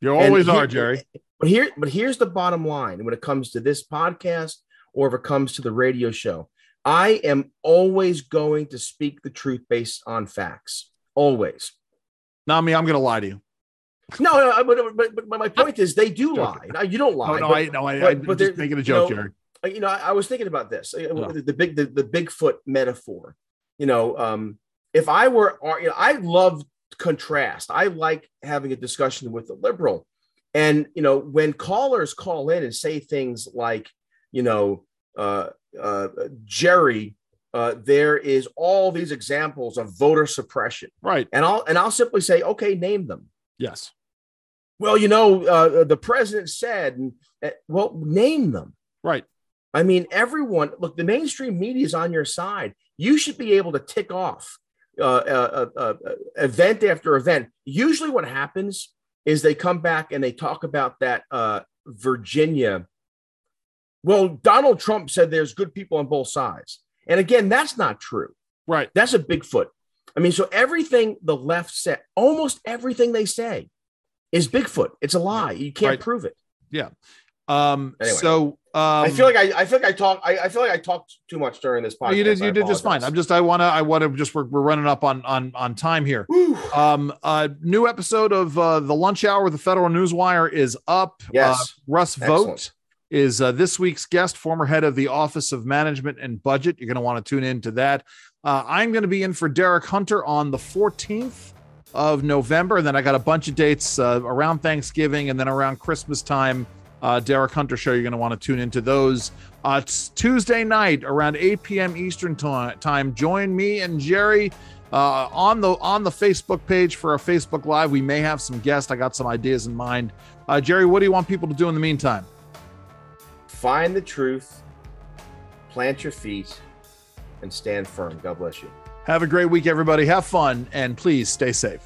You always here, are, Jerry. (laughs) But here, but here's the bottom line when it comes to this podcast or if it comes to the radio show. I am always going to speak the truth based on facts. Always. Not me. I'm going to lie to you. No, no but, but, but my point is they do lie. You don't lie. No, no, but, I, no, I, but, I'm just making a joke, you know, Jared. Uh, you know, I, I, was thinking about this. Uh, the, the big, the, the Bigfoot metaphor. You know, um, if I were, you know, I love contrast. I like having a discussion with a liberal, and you know, when callers call in and say things like, you know, uh, uh, Jerry uh, there is all these examples of voter suppression. Right. And I'll and I'll simply say, okay, name them. Yes. Well, you know, uh, the president said, and, uh, well, name them. Right. I mean, everyone. Look, the mainstream media is on your side. You should be able to tick off uh, uh, uh, event after event. Usually, what happens is they come back and they talk about that Virginia. Well, Donald Trump said there's good people on both sides. And again, that's not true. Right. That's a Bigfoot. I mean, so everything the left said, almost everything they say is Bigfoot. It's a lie. You can't right. prove it. Yeah. Um, anyway, so um, I feel like I, I feel like I talk. I, I, feel like I talked too much during this podcast. You did. You did just fine. I'm just. I want to. I want to just. We're, we're running up on on on time here. um, uh, new episode of uh, the Lunch Hour with the Federal Newswire is up. Yes. Uh, Russ Excellent. Vought is uh, this week's guest, former head of the Office of Management and Budget. You're going to want to tune into that. Uh, I'm going to be in for Derek Hunter on the 14th of November. And then I got a bunch of dates uh, around Thanksgiving and then around Christmas time. Uh, Derek Hunter show. You're going to want to tune into those. Uh, it's Tuesday night around 8 p.m. Eastern time. Join me and Jerry uh, on the on the Facebook page for a Facebook Live. We may have some guests. I got some ideas in mind. Uh, Jerry, what do you want people to do in the meantime? Find the truth, plant your feet, and stand firm. God bless you. Have a great week, everybody. Have fun, and please stay safe.